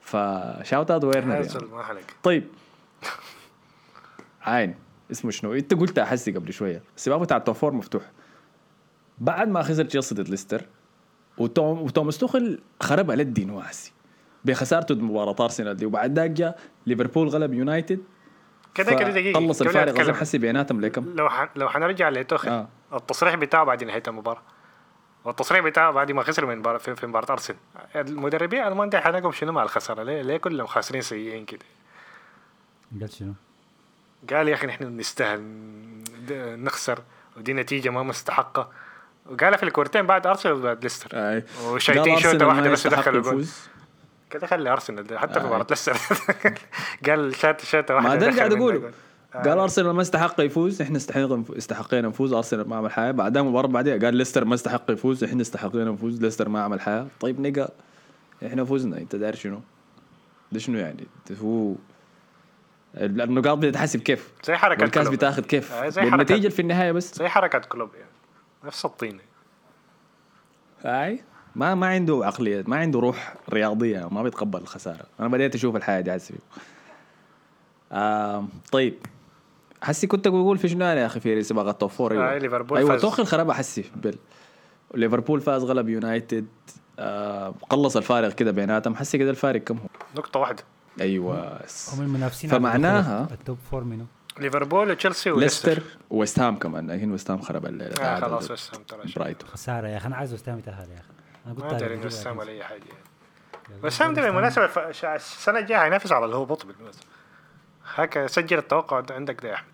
ف shout out ويرنر يعني. طيب. عين اسمه شنو؟ أنت قلت أحسي قبل شوية. السباق بتاع ال top four مفتوح. بعد ما خسر تشيلسي ضد ليستر وتوم وتوماس توخل خربها للدين واسي بخسارته مباراة أرسنال دي. وبعد ذاك جاء ليفربول غلب يونايتد كده كده دقيقة خلص الفارق. اظن حسي بيناتهم لكم. لو ح... لو حنرجع لتوخل آه. التصريح بتاعه بعد نهاية المباراة. والتصريح بتاعه بعد ما خسر من مباراة في, في مباراة أرسنال. المدربين ألمان دي حنقهم شنو مع الخسارة؟ ليه ليه كلهم خاسرين سيئين كده؟ قال شنو؟ قال يا أخي نحن نستاهل نخسر ودي نتيجة ما مستحقة. وقالها في الكورتين بعد أرسنال وبعد ليستر. أرسنال واحدة ما بس دخلوا جول. كده خلي أرسنال ده حتى في آه. مباراة ليستر قال شات واحدة ما ده اللي قاعد أقوله جول. قال أرسنال ما استحق يفوز إحنا استحقينا نفوز أرسنال ما عمل حاجة بعدها مباراة بعدها قال ليستر ما استحق يفوز إحنا استحقينا نفوز ليستر ما عمل حاجة طيب نيجا إحنا فزنا أنت داير شنو؟ ده شنو يعني؟ هو النقاط بتتحسب كيف؟ زي حركة والكاس كلوب. بتاخذ كيف؟ آه، زي والنتيجة حركة في النهاية بس زي حركة كلوب يعني نفس الطينه اي ما ما عنده عقلية ما عنده روح رياضية ما بيتقبل الخسارة. أنا بديت أشوف الحياة دي حسي آه طيب. حسي كنت بقول في شنو يا أخي في سباق ال top four أيوه. آه، ليفربول أيوه فاز. توخل خربها حسي بال. ليفربول فاز غلب يونايتد. آه قلص الفارق كده بيناتهم. حسي كده الفارق كم هو؟ نقطة واحدة. أيوه. هم المنافسين فمعناها- ال top four منو؟ ليفربول وتشيلسي وليستر ليستر. وويست هام كمان. لكن ويست هام خرب الليلة آه خلاص ضد وست هام ترى. برايتون. خسارة يا أخي أنا عايز وست هام يتأهل يا أخي. أنا ما قلت ادري لكن- ولا أي حاجة. يعني وست هام ده بالمناسبة السنة الجاية حينافس على الهبوط بالمناسبه هكا سجل التوقع عندك ده يا أحمد.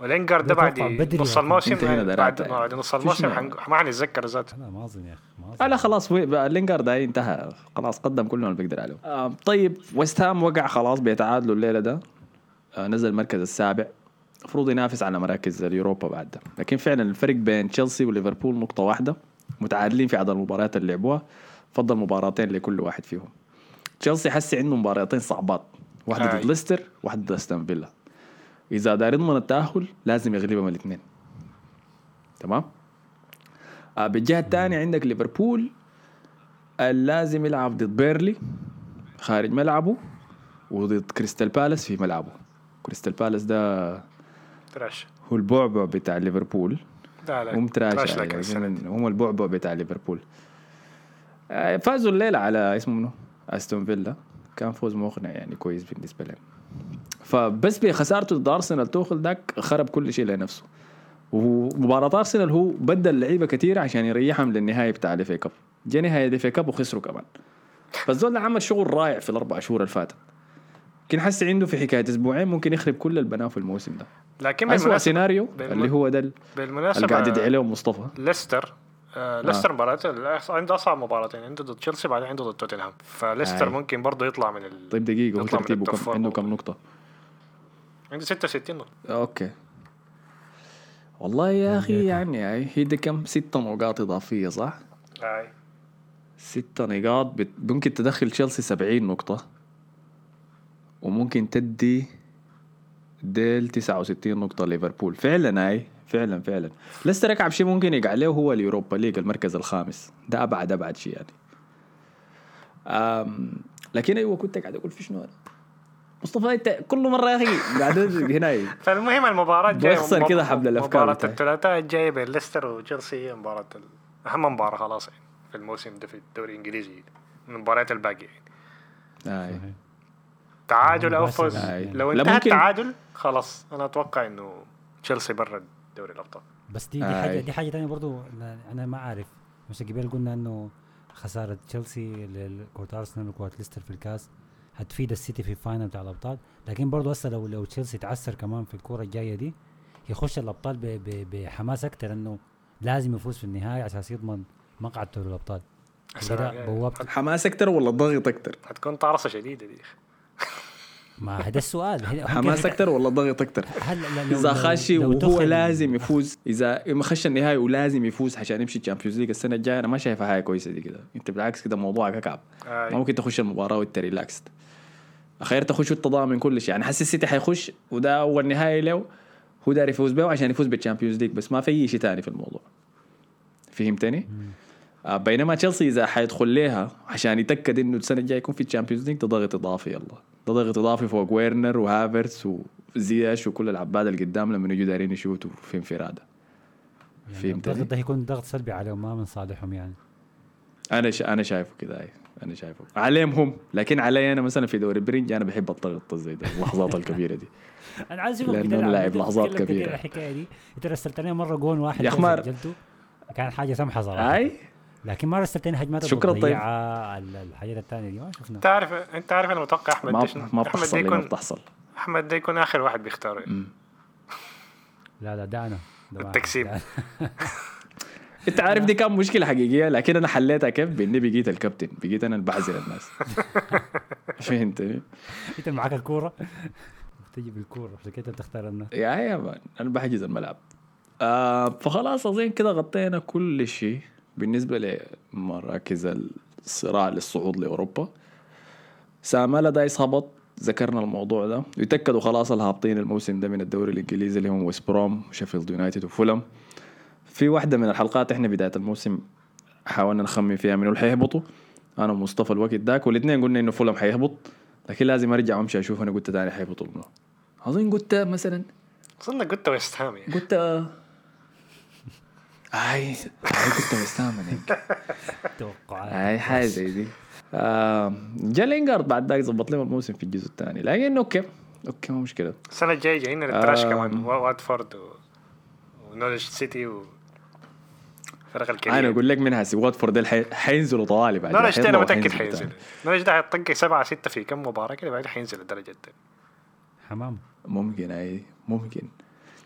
ولينجارد ده بعد نص. الموسم بعد نص الموسم ما حنتذكر ذاته أنا ما أظن يا أخي لا خلاص لينجارد هاي انتهى. خلاص قدم كل ما بيقدر عليه. آه طيب ويست هام وقع خلاص بيتعادلوا الليلة ده. آه نزل المركز السابع. المفروض ينافس على مراكز اليوروبا بعد ده. لكن فعلا الفرق بين تشيلسي وليفربول نقطة واحدة. متعادلين في عدد المباريات اللي لعبوها. فضل مباراتين لكل واحد فيهم. تشيلسي حسي عنده مباراتين صعبات. واحدة. ضد ليستر واحدة ضد أستون فيلا. إذا دار يضمن التأهل لازم يغلبهم الاثنين. تمام؟ آه بالجهة الثانية عندك ليفربول. آه، لازم يلعب ضد بيرنلي خارج ملعبه وضد كريستال بالاس في ملعبه. كريستال بالاس ده هو البعبع بتاع ليفربول. لا لا هم trash trash يعني دي. هم البعبع بتاع ليفربول. آه، فازوا الليلة على اسمه منو؟ أستون فيلا. كان فوز مقنع يعني كويس بالنسبة لهم. فبس بخسارته ضد أرسنال توخل داك خرب كل شيء لنفسه. ومباراة أرسنال هو بدل لعيبة كثير عشان يريحهم للنهاية بتاع ال FA Cup جا نهاية ال FA Cup وخسروا كمان. فالزول عمل شغل رائع في الأربع شهور اللي فاتت يمكن حسي عنده في حكاية أسبوعين ممكن يخرب كل البناء في الموسم ده. لكن اسوء سيناريو بالم- اللي هو ده اللي بالمناسبة قاعد يدعي له مصطفى. ليستر. آه ليستر مباراة الأخ- عنده أصعب مباراتين عنده ضد تشيلسي بعدين عنده ضد توتنهام. فليستر آي. ممكن برضه يطلع من ال... طيب دقيقة هو ترتيبه كم عنده. كم نقطة؟ عنده 66 نقطة. أوكي. والله يا أخي يعني هاي هي دي كم؟ ستة نقاط إضافية صح؟ هاي ستة نقاط بت... ممكن تدخل تشيلسي 70 نقطة. وممكن تدي ديل 69 نقطة ليفربول. فعلا هاي فعلا فعلا. ليستر أكعب شيء ممكن يقع عليه هو ال Europa League المركز الخامس؟ ده أبعد أبعد شيء يعني. أم... لكن أيوه كنت قاعد أقول في شنو أنا؟ مصطفى أنت كل مرة يا أخي قاعد هنا فالمهم المباراة الجاية بيخسر كده حبل الأفكار مباراة بتاعي. الثلاثاء الجاية بين ليستر وتشيلسي هي مباراة ال- أهم مباراة خلاص يعني في الموسم ده في الدوري الإنجليزي من المباريات الباقية يعني. آه. تعادل أو بس فوز. آي. لو انتهى ممكن- التعادل خلاص. أنا أتوقع إنه تشيلسي برا دوري الأبطال. بس دي دي. حاجة دي حاجة ثانية برضو. أنا أنا ما عارف مش قبل قلنا إنه خسارة تشيلسي لكورة أرسنال وكورة ليستر في الكاس هتفيد السيتي في ال final بتاع الأبطال. لكن برضو هسه لو لو تشيلسي تعثر كمان في الكورة الجاية دي يخش الأبطال ب- ب- بحماس أكثر إنه لازم يفوز في النهايه عشان يضمن مقعد دوري الأبطال. بوابة. الحماس أكتر ولا الضغط أكتر؟ هتكون طارصة شديدة دي. ما هذا السؤال. حماس أكتر ولا ضغط لو- إذا خاشي وهو لازم يفوز إذا ما خش النهائي ولازم يفوز عشان يمشي ال Champions League السنة الجاية أنا ما شايفها حاجة كويسة دي كده. أنت بالعكس كده موضوعك أكعب. آي. ما ممكن تخش المباراة وانت relaxed اخير تخش ضامن كل شيء. يعني حاسس السيتي حيخش وده أول نهائي له هو داير يفوز به عشان يفوز بال Champions League بس ما في أي شيء ثاني في الموضوع. فهمتني؟ آه بينما تشيلسي إذا حيدخل ليها عشان يتأكد إنه السنة الجاية يكون في ال Champions League ده ضغط إضافي يلا. ده ضغط إضافي فوق ويرنر وهافرتس وزياش وكل العباد اللي قدام لما يجوا دايرين يشوتوا في انفرادة. يعني؟ الضغط ده يكون ضغط سلبي عليهم ما من صالحهم يعني. أنا ش... أنا شايفه كده أي أنا شايفه. عليهم هم لكن علي أنا مثلا في دوري البرنج أنا بحب الضغط زي ده اللحظات الكبيرة دي. أنا عايز بتلعب لاعب لحظات. عن الحكاية دي. أنت رسلتني مرة جون واحد يا خمار. كان حاجة سمحة صراحة. أي؟ لكن ما رسلتني هجمات شكراً طيب. الحاجات الثانية دي. ما شفنا. انت عارف انت عارف أنا متوقع أحمد ما ده شنو؟ ما أحمد ده بتحصل. يكون أحمد ده يكون آخر واحد بيختاره. لا لا ده أنا. التكسيب. انت عارف دي كان مشكلة حقيقية؟ لكن أنا حليتها كيف؟ بإني بقيت الكابتن. بقيت أنا اللي بعزل الناس. فهمتني؟ أنت معك الكورة؟ بتجي بالكورة عشان كده بتختار الناس يا يا مان أنا بحجز الملعب. آه فخلاص أظن كده غطينا كل شيء. بالنسبة لمراكز الصراع للصعود لأوروبا سام ألاردايس هبط ذكرنا الموضوع ده. يتأكدوا خلاص الهابطين الموسم ده من الدوري الإنجليزي اللي هم ويست بروم وشيفيلد يونايتد وفولم في واحدة من الحلقات إحنا بداية الموسم حاولنا نخمن فيها منو اللي حيهبطوا. أنا ومصطفى الوقت داك والاثنين قلنا إنه فولم حيهبط لكن لازم أرجع وأمشي أشوف أنا قلت تاني حيهبطوا منو أظن قلت مثلا أظن قلت ويست هام يعني. قلت أي. أي قلت مستعمل توقعات. أي حاجة زي دي. جا لينجارد بعد ذاك ظبط لهم الموسم في الجزء الثاني. لكن أوكي. أوكي ما مشكلة. السنة الجاية جايين ال trash. كمان. وا- واتفورد و... ونورويتش سيتي و الفرق الكبيرة أنا أقول لك من هسي واتفورد حينزلوا طوالي بعد. ده أنا حينزلوا حينزل. نورويتش ده حيطقق سبعة ستة في كم مباراة كده بعدين حينزل الدرجة الثانية حمام. ممكن أي ممكن.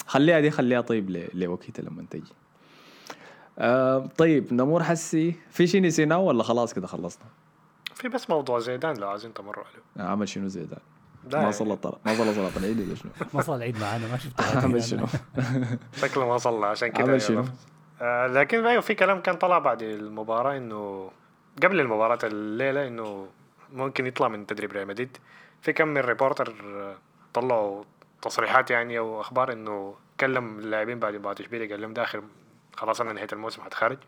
خليها دي خليها طيب ل- لوقتها لما تجي. آه طيب نمور حسي. في شيء نسيناه ولا خلاص كده خلصنا؟ في بس موضوع زيدان لو عايزين تمروا عليه. آه، عمل شنو زي ده لا ما يعني صلى الطر- ما صلى صلاة العيد ولا شنو؟ ما صار العيد معانا ما شفت عمل شنو؟ شكله ما صلى عشان كده عمل شنو. آه لكن أيوه في كلام كان طلع بعد المباراة إنه قبل المباراة الليلة إنه ممكن يطلع من تدريب ريال مدريد. في كم من ريبورتر آه، طلعوا تصريحات يعني أو أخبار إنه كلم اللاعبين بعد مباراة اشبيليه قال لهم داخل خلاص أنا نهايه الموسم حتخرج.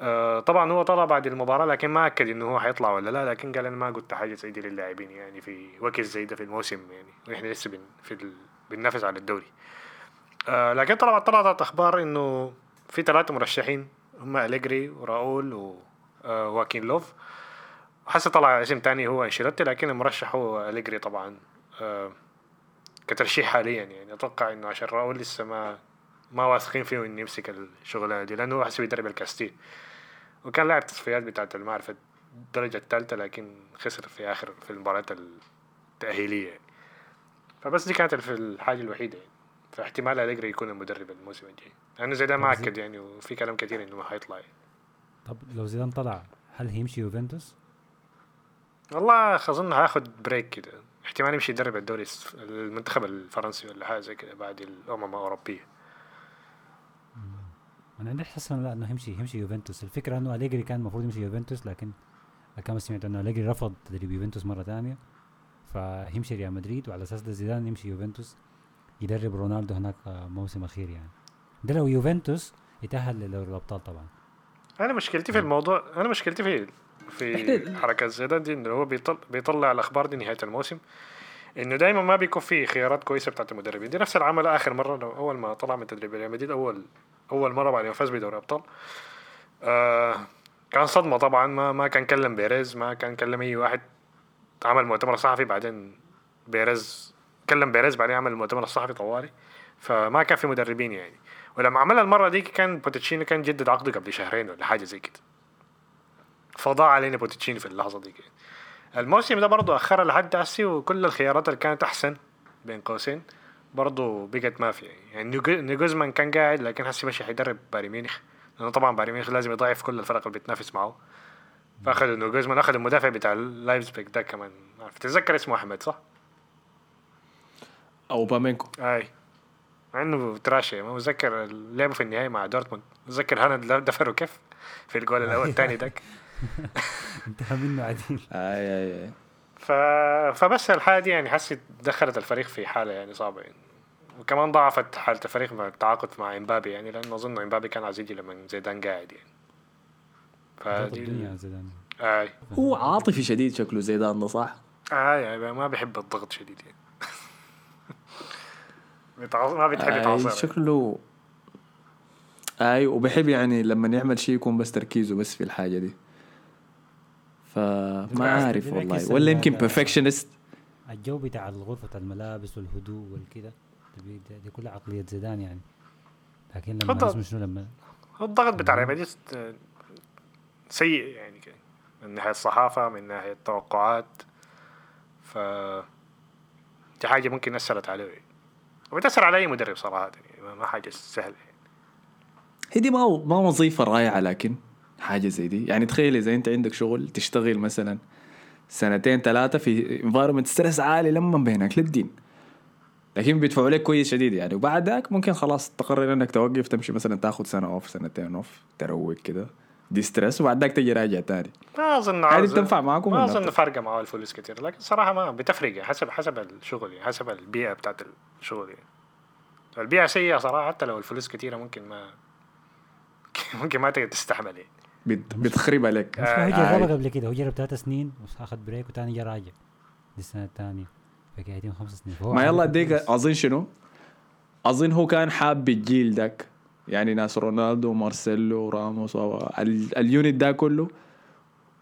آه طبعا هو طلع بعد المباراة لكن ما أكد إنه هو حيطلع ولا لا لكن قال أنا ما قلت حاجة زي دي للاعبين يعني في وقت زي ده في الموسم يعني. وإحنا لسه بن في ال... بننافس على الدوري. آه لكن طلعت طلعت أخبار إنه في ثلاثة مرشحين هم أليجري وراؤول وواكين لوف. حسي طلع اسم تاني هو أنشيلوتي لكن المرشح هو أليجري طبعا. آه كترشيح حاليا يعني. أتوقع إنه عشان راؤول لسه ما ما واثقين فيه إنه يمسك الشغلانه دي لأنه هو حسب يدرب الكاستيل وكان لاعب تصفيات بتاعت المعرفة الدرجة الثالثة لكن خسر في آخر في المباراة التأهيلية. فبس دي كانت الحاجة الوحيدة يعني. فاحتمال أليجري يكون المدرب الموسم الجاي لأنه زيدان ما أكد يعني وفي كلام كثير إنه ما حيطلع يعني. طب لو زيدان طلع هل هيمشي يوفنتوس؟ والله أظن هاخد بريك كده احتمال يمشي يدرب الدوري المنتخب الفرنسي ولا حاجة زي كده بعد الأمم الأوروبية أنا عندي إحساس إنه لا إنه يمشي يمشي يوفنتوس. الفكرة إنه أليجري كان المفروض يمشي يوفنتوس لكن كما سمعت إنه أليجري رفض تدريب يوفنتوس مرة ثانية فيمشي ريال مدريد وعلى أساس ده زيدان يمشي يوفنتوس يدرب رونالدو هناك موسم أخير يعني. ده لو يوفنتوس يتأهل لدوري الأبطال طبعا. أنا مشكلتي في الموضوع أنا مشكلتي في في حركة زيدان دي انه هو بيطلع, بيطلع الأخبار دي نهاية الموسم. إنه دايما ما بيكون في خيارات كويسة بتاعت المدربين. دي نفس العمل آخر مرة أول ما طلع من تدريب ريال مدريد أول أول مرة بعد ما فاز بدوري أبطال. آه كان صدمة طبعا ما ما كان كلم بيريز ما كان كلم أي واحد. عمل مؤتمر صحفي بعدين بيريز كلم بيريز بعدين عمل المؤتمر الصحفي طوالي فما كان في مدربين يعني. ولما عملها المرة دي كان بوكيتينو كان جدد عقده قبل شهرين ولا حاجة زي كده. فضاع علينا بوكيتينو في اللحظة دي. كده. الموسم ده برضه اخرها لحد هسي وكل الخيارات اللي كانت أحسن بين قوسين برضه بقت ما في. يعني ناجلسمان كان قاعد لكن هسه مشي حيدرب بايرن ميونخ لأنه طبعا بايرن ميونخ لازم يضاعف كل الفرق اللي بتنافس معه. فاخذ ناجلسمان اخذ المدافع بتاع لايبزيغ ده كمان. تتذكر اسمه أحمد صح؟ أوباميكانو أي. مع إنه trashy ما متذكر لعبه في النهايه مع دورتموند. متذكر هالاند دفره كيف في الجول الأول الثاني داك انتهى منه عديل. آي آي ف... فبس الحالة دي يعني حسيت دخلت الفريق في حالة يعني صعبة يعني. وكمان ضعفت حالة الفريق مع التعاقد مع إمبابي يعني لأنه أظن إمبابي كان عايز يجي لما زيدان قاعد يعني. فدي الدنيا زيدان. آي. هو عاطفي شديد شكله زيدان ده صح؟ آي يعني ما بيحب الضغط شديد يعني. ما بتحب يتعصر شكله آي وبحب يعني لما يعمل شيء يكون بس تركيزه بس في الحاجة دي. فما عارف والله ولا يمكن perfectionist الجو بتاع غرفة الملابس والهدوء والكده دي, دي كلها عقلية زيدان يعني. لكن لما اسمه شنو لما الضغط بتاع ريال مدريد سيء يعني من ناحية الصحافة من ناحية التوقعات. ف دي حاجة ممكن أثرت عليه. وبتأثر على أي مدرب صراحة يعني ما حاجة سهلة يعني. هي دي ما ما وظيفة رائعة لكن حاجة زي دي. يعني تخيل إذا أنت عندك شغل تشتغل مثلا سنتين ثلاثة في environment stress عالي لما بينك للدين. لكن بيدفعوا لك كويس شديد يعني. وبعد ذاك ممكن خلاص تقرر إنك توقف تمشي مثلا تاخذ سنة off سنتين off تروق كده. de-stress وبعد ذاك تجي راجع تاني. ما أظن هذه بتنفع معاكم ما أظن فارقه معاه الفلوس كثير لكن صراحة ما بتفرق حسب حسب الشغل يعني حسب البيئة بتاعت الشغل. يعني البيئة سيئة صراحة حتى لو الفلوس كثيره ممكن ما ممكن ما تقدر تستحمل يعني بتخرب عليك. مش هو جرب قبل كده. هو جرب ثلاث سنين واخذ break وثاني جا راجع. دي السنة الثانية. فقاعدين خمس سنين. ما يلا ديك أظن شنو؟ أظن هو كان حاب الجيل ذاك يعني ناس رونالدو ومارسيلو وراموس ال unit ده كله.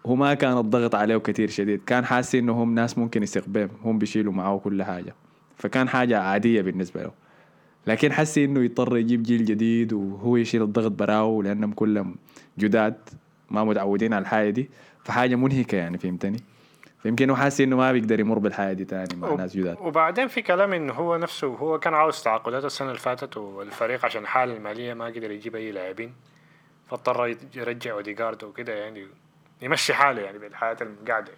هو ما كان الضغط عليه كثير شديد. كان حاسس إنه هم ناس ممكن يستقبلهم. هم بيشيلوا معاه كل حاجة. فكان حاجة عادية بالنسبة له لكن حسي إنه يضطر يجيب جيل جديد وهو يشيل الضغط براو لأنهم كلهم جداد ما متعودين على الحياة دي فحاجة منهكة يعني فهمتني؟ فيمكن هو حاسس إنه ما بيقدر يمر بالحياة دي تاني مع ناس جداد. وبعدين في كلام إنه هو نفسه هو كان عاوز تعاقدات السنة اللي فاتت والفريق عشان الحاله المالية ما قدر يجيب أي لاعبين فاضطر يرجع اوديجارد وكده يعني يمشي حاله يعني بالحياة القاعدة.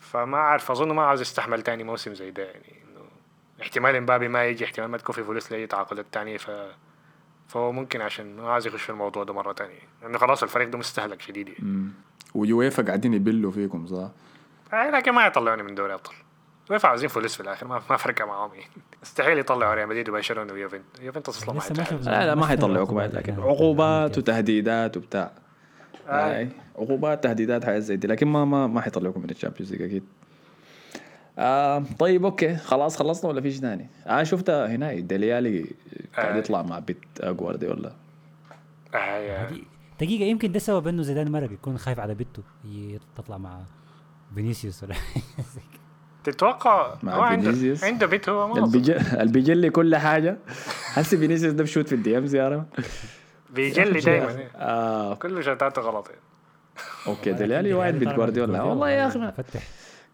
فما عارف أظن ما عاوز يستحمل تاني موسم زي ده يعني إنه احتمال إمبابي ما يجي احتمال ما تكون في فلوس لأي تعاقدات تانية ف فهو ممكن عشان ما عايز يخش في الموضوع ده مرة تانية لأنه خلاص الفريق ده مستهلك شديد يعني ويويفا قاعدين يبلوا فيكم صح؟ آه لكن ما يطلعوني من دوري أبطال ويفا عاوزين فلوس في الآخر ما ما فرق معاهم يعني استحيل يطلعوا ريال مدريد وبرشلونة ويوفنتوس يوفنتوس أصلا ما يتعرف. شفنا لا لا ما حيطلعوكم لكن عقوبات. وتهديدات وبتاع آه. عقوبات تهديدات حاجات زي دي لكن ما ما ما حيطلعوكم من ال Champions League أكيد آه طيب okay خلاص خلصنا ولا في شيء ثاني؟ آه شفت هنا ديلي الي قاعد آه. يطلع مع بيت جوارديولا آه يا- دقيقة يمكن ده سبب إنه زيدان مرق يكون خايف على بنته ي- تطلع مع فينيسيوس ولا تتوقع مع هو عنده فينيسيوس. عنده بيت هو ما أظن. البيج- اللي بيجلي كل حاجة هسه فينيسيوس ده بشوت في الدي إم زيارة بيجلي دائما آه كل شتاته غلط يعني. أوكي ديليالي واحد بيت جوارديولا والله يا أخي فتح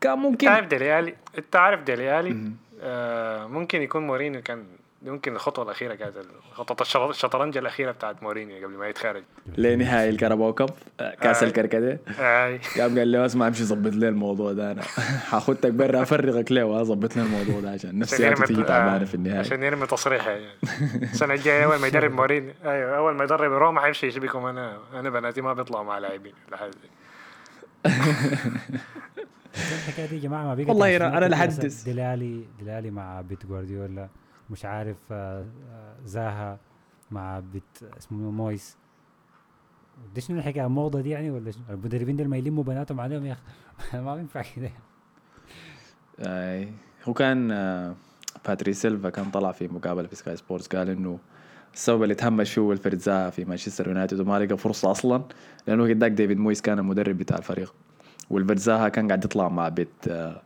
كان ممكن تعرف ديليالي انت عارف ديليالي آه ممكن يكون مورينيو كان ممكن الخطوة الأخيرة كانت خطوة الشر- الشطرنج الأخيرة بتاعت مورينيو قبل ما يتخرج. لنهائي ال Carabao Cup آه، كاس آه. الكركديه. آي. قام قال لي اسمع امشي ظبط لي الموضوع ده أنا حاخدك برا أفرغك ليه؟ واظبط لي الموضوع ده عشان نفسياتي تيجي تعبانه آه، في النهاية. عشان يرمي تصريحه يعني. السنة الجاية أول ما يدرب مورينيو أيوه أول ما يدرب روما حيمشي يشبكهم أنا أنا بناتي ما بيطلعوا مع لاعبين. الحكاية دي يا جماعة ما بقت والله كده لحد- أساس. ديلي الي ديلي الي مع بت جوارديولا مش عارف آه، آه، زاها مع بت اسمه مويس. دي شنو الحكاية؟ الموضه دي يعني ولا شنو؟ المدربين دول ما يلموا بناتهم عليهم يا أخي. ما بينفع كده. أي. هو كان آه، باتريس ايفرا كان طلع في مقابلة في سكاي سبورتس قال إنه السبب اللي تهمش فيه ويلفريد زاها في مانشستر يونايتد وما لقى فرصة أصلا لأنه قداك ديفيد مويس كان المدرب بتاع الفريق. وويلفريد زاها كان قاعد يطلع مع بت آه،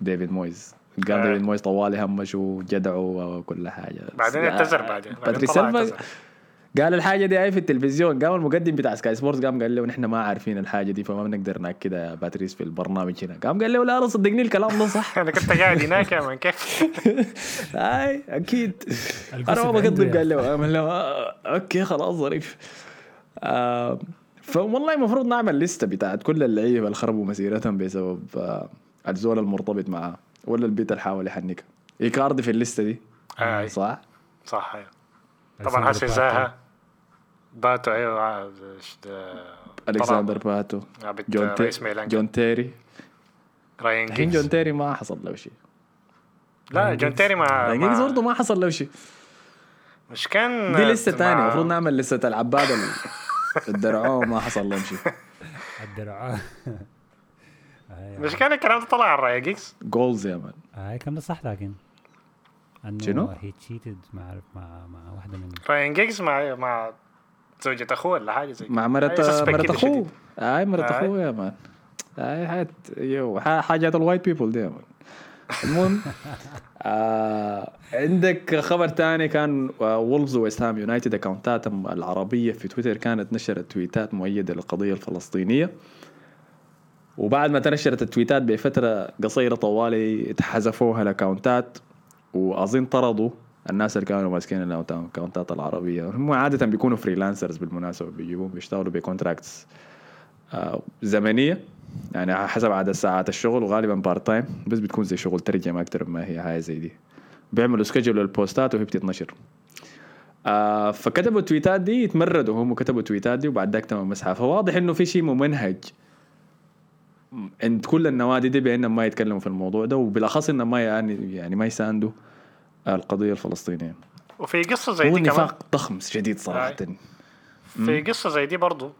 ديفيد مويس قال آه. ديفيد مويس طوالي همش وجدعه وكل حاجة. بعدين آه، اعتذر بعدين. بعدين باتري طلع سيلفا اعتذر. قال الحاجة دي هاي في التلفزيون. قام المقدم بتاع سكاي سبورتس قام قال له نحن ما عارفين الحاجة دي فما بنقدر ناكدها يا باتريس في البرنامج هنا. قام قال له لا لا صدقني الكلام ده صح. أنا كنت قاعد هناك يا man كيف؟ أي أكيد. أنا ما بكذب قال له قال له آه، okay خلاص ظريف. آه فوالله المفروض نعمل لستة بتاعت كل اللعيبة اللي خربوا مسيرتهم بسبب آه الزول المرتبط معاه ولا البت اللي حاول يحنكها إيكاردي في اللستة دي؟ آي. صح؟ صح أيوة. طبعا هسه زاها باتو. أيوه؟ الكسندر باتو. جون, تي... رئيس ميلان جون تيري. راين الحين جيجز. جون تيري ما حصل له شيء. لا جون تيري ما, راين جيجز ما برضه ما حصل له شيء. مش كان دي لسه مع- ثانية المفروض نعمل لسه العباد الدرعوه ما حصل لهم شيء الدرع مش كان الكلام ده طلع عن راين جيجز جولز يا مان هاي كان صح لكن أنه شنو؟ هي تشيتد ما اعرف مع مع واحدة من راين جيجز مع مع زوجة أخوه ولا حاجة زي مع. مرت مرت أخوه شديد. اي مرت. أخوه يا man اي حاجات يو ح- حاجات ال white people دي يا man المهم آه عندك خبر تاني كان وولفز ويست هام يونايتد اكونتاتهم العربية في تويتر كانت نشرت تويتات مؤيدة للقضية الفلسطينية. وبعد ما تنشرت التويتات بفترة قصيرة طوالي اتحذفوها الاكونتات وأظن طردوا الناس اللي كانوا ماسكين الاكونتات العربية. هم عادة بيكونوا freelancers بالمناسبة بيجيبوهم بيشتغلوا ب contracts زمنية. يعني حسب عدد ساعات الشغل وغالبا part time بس بتكون زي شغل ترجمة أكثر ما هي حاجة زي دي. بيعملوا schedule للبوستات وهي بتتنشر. آه فكتبوا التويتات دي يتمردوا هم كتبوا التويتات دي وبعد ذاك تم مسحها فواضح إنه في شيء ممنهج عند كل النوادي دي بانهم ما يتكلموا في الموضوع ده وبالأخص انهم ما يعني يعني ما يساندوا القضية الفلسطينية. وفي قصة زي دي كمان. نفاق ضخم شديد صراحة. في قصة زي دي برضو. آه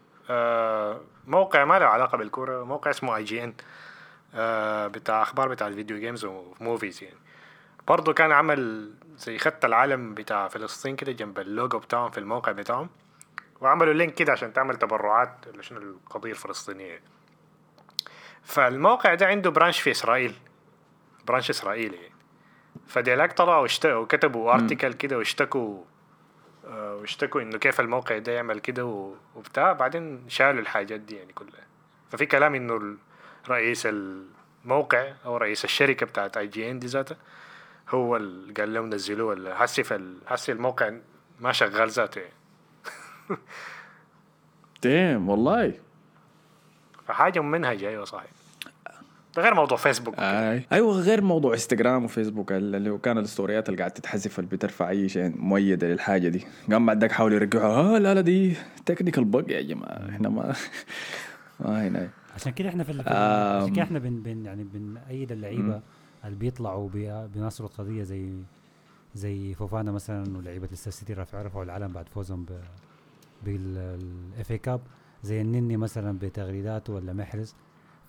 موقع ما له علاقة بالكورة موقع اسمه IGN بتاع أخبار بتاع ال video games و movies يعني. برضو كان عمل زي خط العلم بتاع فلسطين كده جنب اللوجو بتاعهم في الموقع بتاعهم وعملوا link كده عشان تعمل تبرعات لشنو القضية الفلسطينية فالموقع ده عنده branch في إسرائيل branch إسرائيلي يعني. فديلاك طلعوا وكتبوا article كده واشتكوا آه، واشتكوا إنه كيف الموقع ده يعمل كده وبتاع. بعدين شالوا الحاجات دي يعني كلها. ففي كلام إنه رئيس الموقع أو رئيس الشركة بتاعت IGN دي ذاته هو اللي قال لهم نزلوه ولا حسي حسي الموقع ما شغال ذاته يعني. damn والله. فحاجة ممنهجه أيوه صحيح. ده غير موضوع فيسبوك آي. أيوه غير موضوع انستغرام وفيسبوك اللي هو كان الستوريات اللي قاعد تتحذف اللي بترفع أي شيء مؤيده للحاجة دي. قام بعد ذاك حاولوا يرجعوها. آه لا لا دي technical bug يا جماعة. إحنا ما ما هنا. عشان كده إحنا في آم. عشان كده إحنا بن بن يعني بنأيد اللعيبة اللي بيطلعوا بي- بيناصروا القضية زي زي فوفانا مثلا ولعيبه ليستر سيتي رفعوا رفعوا العلم بعد فوزهم بال FA Cup زي النني مثلا بتغريداته ولا محرز.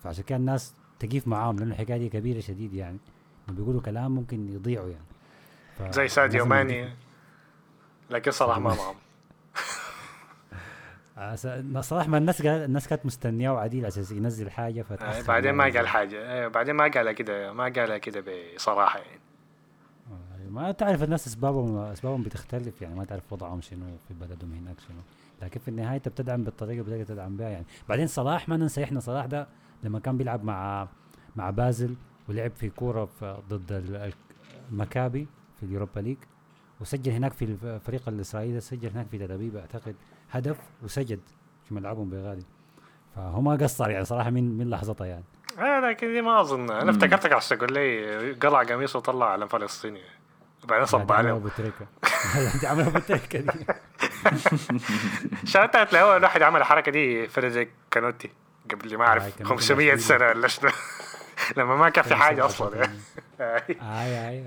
فعشان كده الناس تقيف معاهم لأنه الحكاية دي كبيرة شديد يعني. بيقولوا كلام ممكن يضيعوا يعني. ف- زي ساديو ماني لكن صلاح ما معهم. آه، صراحة ما الناس قال الناس كانت مستنياه وعديل أساس ينزل حاجة آه، فتأخر بعدين ما يعني. قال حاجة. آه، بعدين ما قالها كده ما قالها كده بصراحة يعني. آه، ما تعرف الناس أسبابهم أسبابهم بتختلف يعني. ما تعرف وضعهم شنو في بلدهم هناك شنو. لكن في النهاية أنت بتدعم بالطريقة اللي بتقدر تدعم بها يعني. بعدين صلاح ما ننسى إحنا صلاح ده لما كان بيلعب مع مع بازل ولعب في كورة في ضد ال- المكابي في ال Europa League وسجل هناك في الفريق الإسرائيلي سجل هناك في تل ابيب أعتقد هدف وسجل في ملعبهم بغالي فهو ما قصر يعني صراحة من من لحظتها يعني. آه لكن دي ما أظن. أنا افتكرتك عشان تقول لي قلع قميصه وطلع علم فلسطيني وبعدين صب عليهم. ابو تريكه عملها ابو تريكه دي. شاتت له اول واحد عمل الحركة دي فريدريك كانوتي. قبل ما آه، اعرف كانوتي 500 مشهور. سنة ولا شنو؟ لما ما كان في حاجة أصلا. يعني. آي آي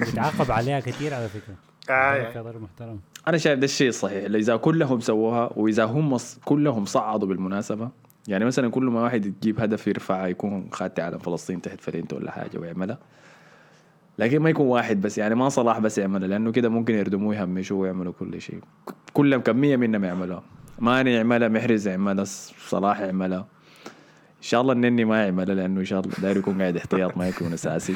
بيتعاقب عليها كثير على فكرة. آه، ضرب محترم. أنا شايف ده الشيء الصحيح اللي إذا كلهم سووها وإذا هم ص- كلهم صعدوا بالمناسبة يعني مثلا كل ما واحد يجيب هدف يرفع يكون خاتي علم فلسطين تحت فرينته ولا حاجة ويعملها. لكن ما يكون واحد بس يعني ما صلاح بس يعملها لأنه كده ممكن يردموه يهمشوا ويعملوا كل شيء. كلهم كميه منهم يعملوها. ماني يعملها محرز يعملها صلاح يعملها. إن شاء الله النني ما يعملها لأنه إن شاء الله داير يكون قاعد احتياط ما يكون أساسي.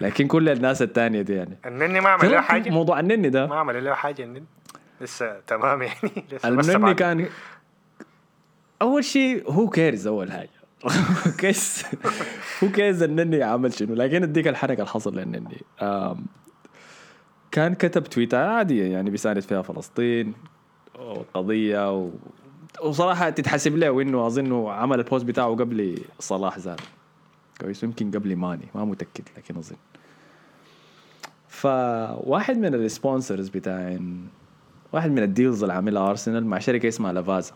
لكن كل الناس الثانية دي يعني. النني ما عمل له حاجة؟ موضوع النني ده. ما عمل له حاجة النني لسه تمام يعني لسه النني. كان أول شيء who cares أول حاجة؟ كيس who cares النني عمل شنو؟ لكن أديك الحركة اللي حصل للنني كان كتب تويتر عادية يعني بيساند فيها فلسطين وقضية و... وصراحة تتحسب له إنه أظنه عمل ال post بتاعه قبل صلاح ذاته. كويس يمكن قبل ماني ما متأكد لكن أظن. فواحد من ال sponsors بتاعين واحد من ال deals اللي عاملها ارسنال مع شركة اسمها لافازا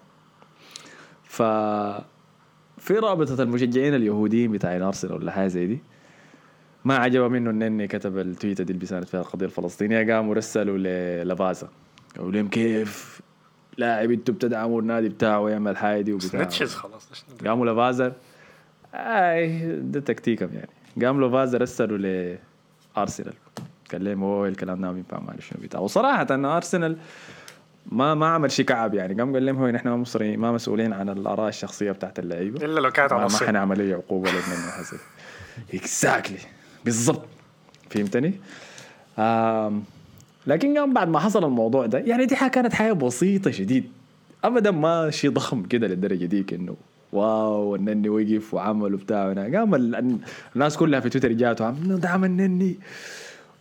ف في رابطة المشجعين اليهوديين بتاعين ارسنال ولا حاجة زي دي ما عجبه منه النني كتب التويتة دي اللي بيساند فيها القضية الفلسطينية قاموا رسلوا للافازا قالوا لهم كيف؟ لاعب أنتوا بتدعموا النادي بتاعه ويعمل حاجة دي وبتاع sanctions خلاص؟ قاموا لافازا آي ده تكتيكهم يعني. قام لافازا رسلوا لارسنال قال لهم هو الكلام ده ما بينفع ما شنو بتاع وصراحة إن أرسنال ما ما عمل شيء كعب يعني. قام قال لهم هو نحن ما مصرين ما مسؤولين عن الآراء الشخصية بتاعت اللعيبة. إلا لو كانت ما, حنعمل اي عقوبة لنا حسب exactly بالضبط. فهمتني؟ آم لكن قام بعد ما حصل الموضوع ده يعني دي حاجة كانت حاجة بسيطة شديد. ابدا ما شيء ضخم كده للدرجة ديك إنه wow النني وقف وعمل وبتاع. قام ال- الناس كلها في تويتر عم دعم النني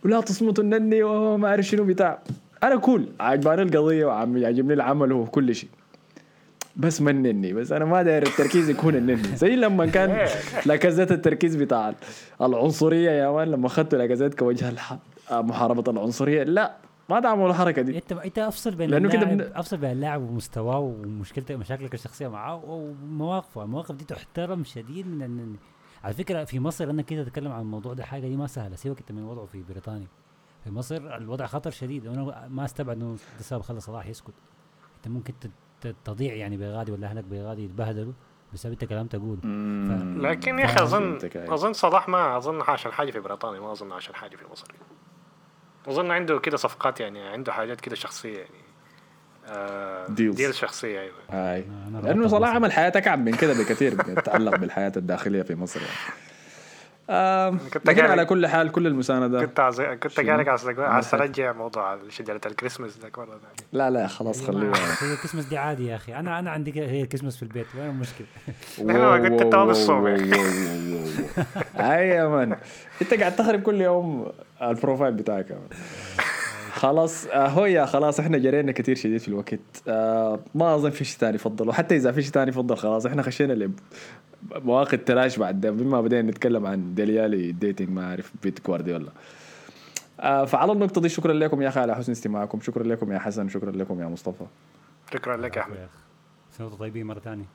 ولا تصمتوا النني وما أعرف شنو بتاع. أنا cool عجباني القضية وعم يعجبني العمل وكل شيء. بس ما النني بس أنا ما داير التركيز يكون النني. زي لما كان لاكازيت التركيز بتاع العنصرية يا مان لما اخذتوا لاكازيت كوجه الح- محاربة العنصرية؟ لا ما دعموا الحركه دي. أنت أنت أفصل بين لأنه كده بن- أفصل بين اللاعب ومستواه ومشكلتك مشاكلك الشخصية معاه ومواقفه. المواقف دي تحترم شديد من النني على فكرة في مصر أنا كده أتكلم عن الموضوع ده حاجة دي ما سهلة. سيبك أنت من وضعه في بريطانيا. في مصر الوضع خطر شديد. وأنا ما أستبعد إنه ده سبب خلى صلاح يسكت. أنت ممكن تضيع يعني بغادي ولا أهلك بغادي يتبهدلوا بسبب أنت كلام تقول مم. لكن يا أخي اظن أيوة. أظن صلاح ما أظن عشان حاجة في بريطانيا ما أظن عشان حاجة في مصر. أظن عنده كده صفقات يعني عنده حاجات كده شخصية يعني آه Deals. ديل شخصية أيوه هاي أنا لأنه صلاح. عمل حياه اكعب من كده بكثير بيتعلق بالحياة الداخلية في مصر يعني. آم، كنت لكن على كل حال كل المساندة كنت عايز كنت؟ قاعد عايز. أرجع موضوع شجره الكريسماس ذاك مره ثانية لا لا خلاص خليه هي الكريسماس دي عادي يا أخي أنا أنا عندي هي الكريسماس في البيت وين المشكلة أنا ما قلت توم الصوم يا أخي. اي يا man أنت قاعد تخرب كل يوم ال profile بتاعك. خلاص آه، هو يا خلاص إحنا جرينا كثير شديد في الوقت. آه ما أظن في شيء ثاني يفضل وحتى إذا في شيء ثاني يفضل خلاص إحنا خشينا مواقع trash بعد. بما بدينا نتكلم عن ديلي الي dating ما أعرف بنت جوارديولا. آه فعلى النقطة دي شكرا لكم يا أخي على حسن استماعكم. شكرا لكم يا حسن شكرا لكم يا مصطفى. شكرا لك يا أحمد. سنة طيبين مرة ثانية.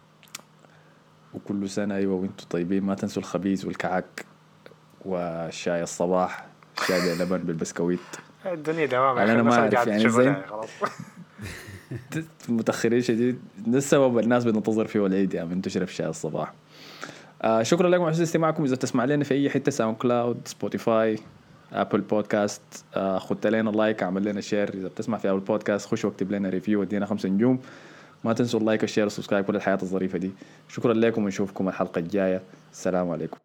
وكل سنة أيوة وأنتم طيبين. ما تنسوا الخبيز والكعك والشاي الصباح. شاي بلبن بالبسكويت. الدنيا دوام يعني أنا ما أعرف يعني زين. خلاص. متأخرين شديد. ده السبب الناس بتنتظر فيه العيد يعني من تشرب شاي الصباح. آه شكرا لكم على حسن استماعكم. إذا تسمع لنا في أي حتة SoundCloud Spotify Apple Podcast آه خدت لنا like اعمل لنا share. إذا بتسمع في Apple Podcast خش واكتب لنا review ودينا خمسة نجوم. ما تنسوا ال like وال share وال subscribe كل الحياة الظريفة دي. شكرا لكم ونشوفكم الحلقة الجاية. السلام عليكم.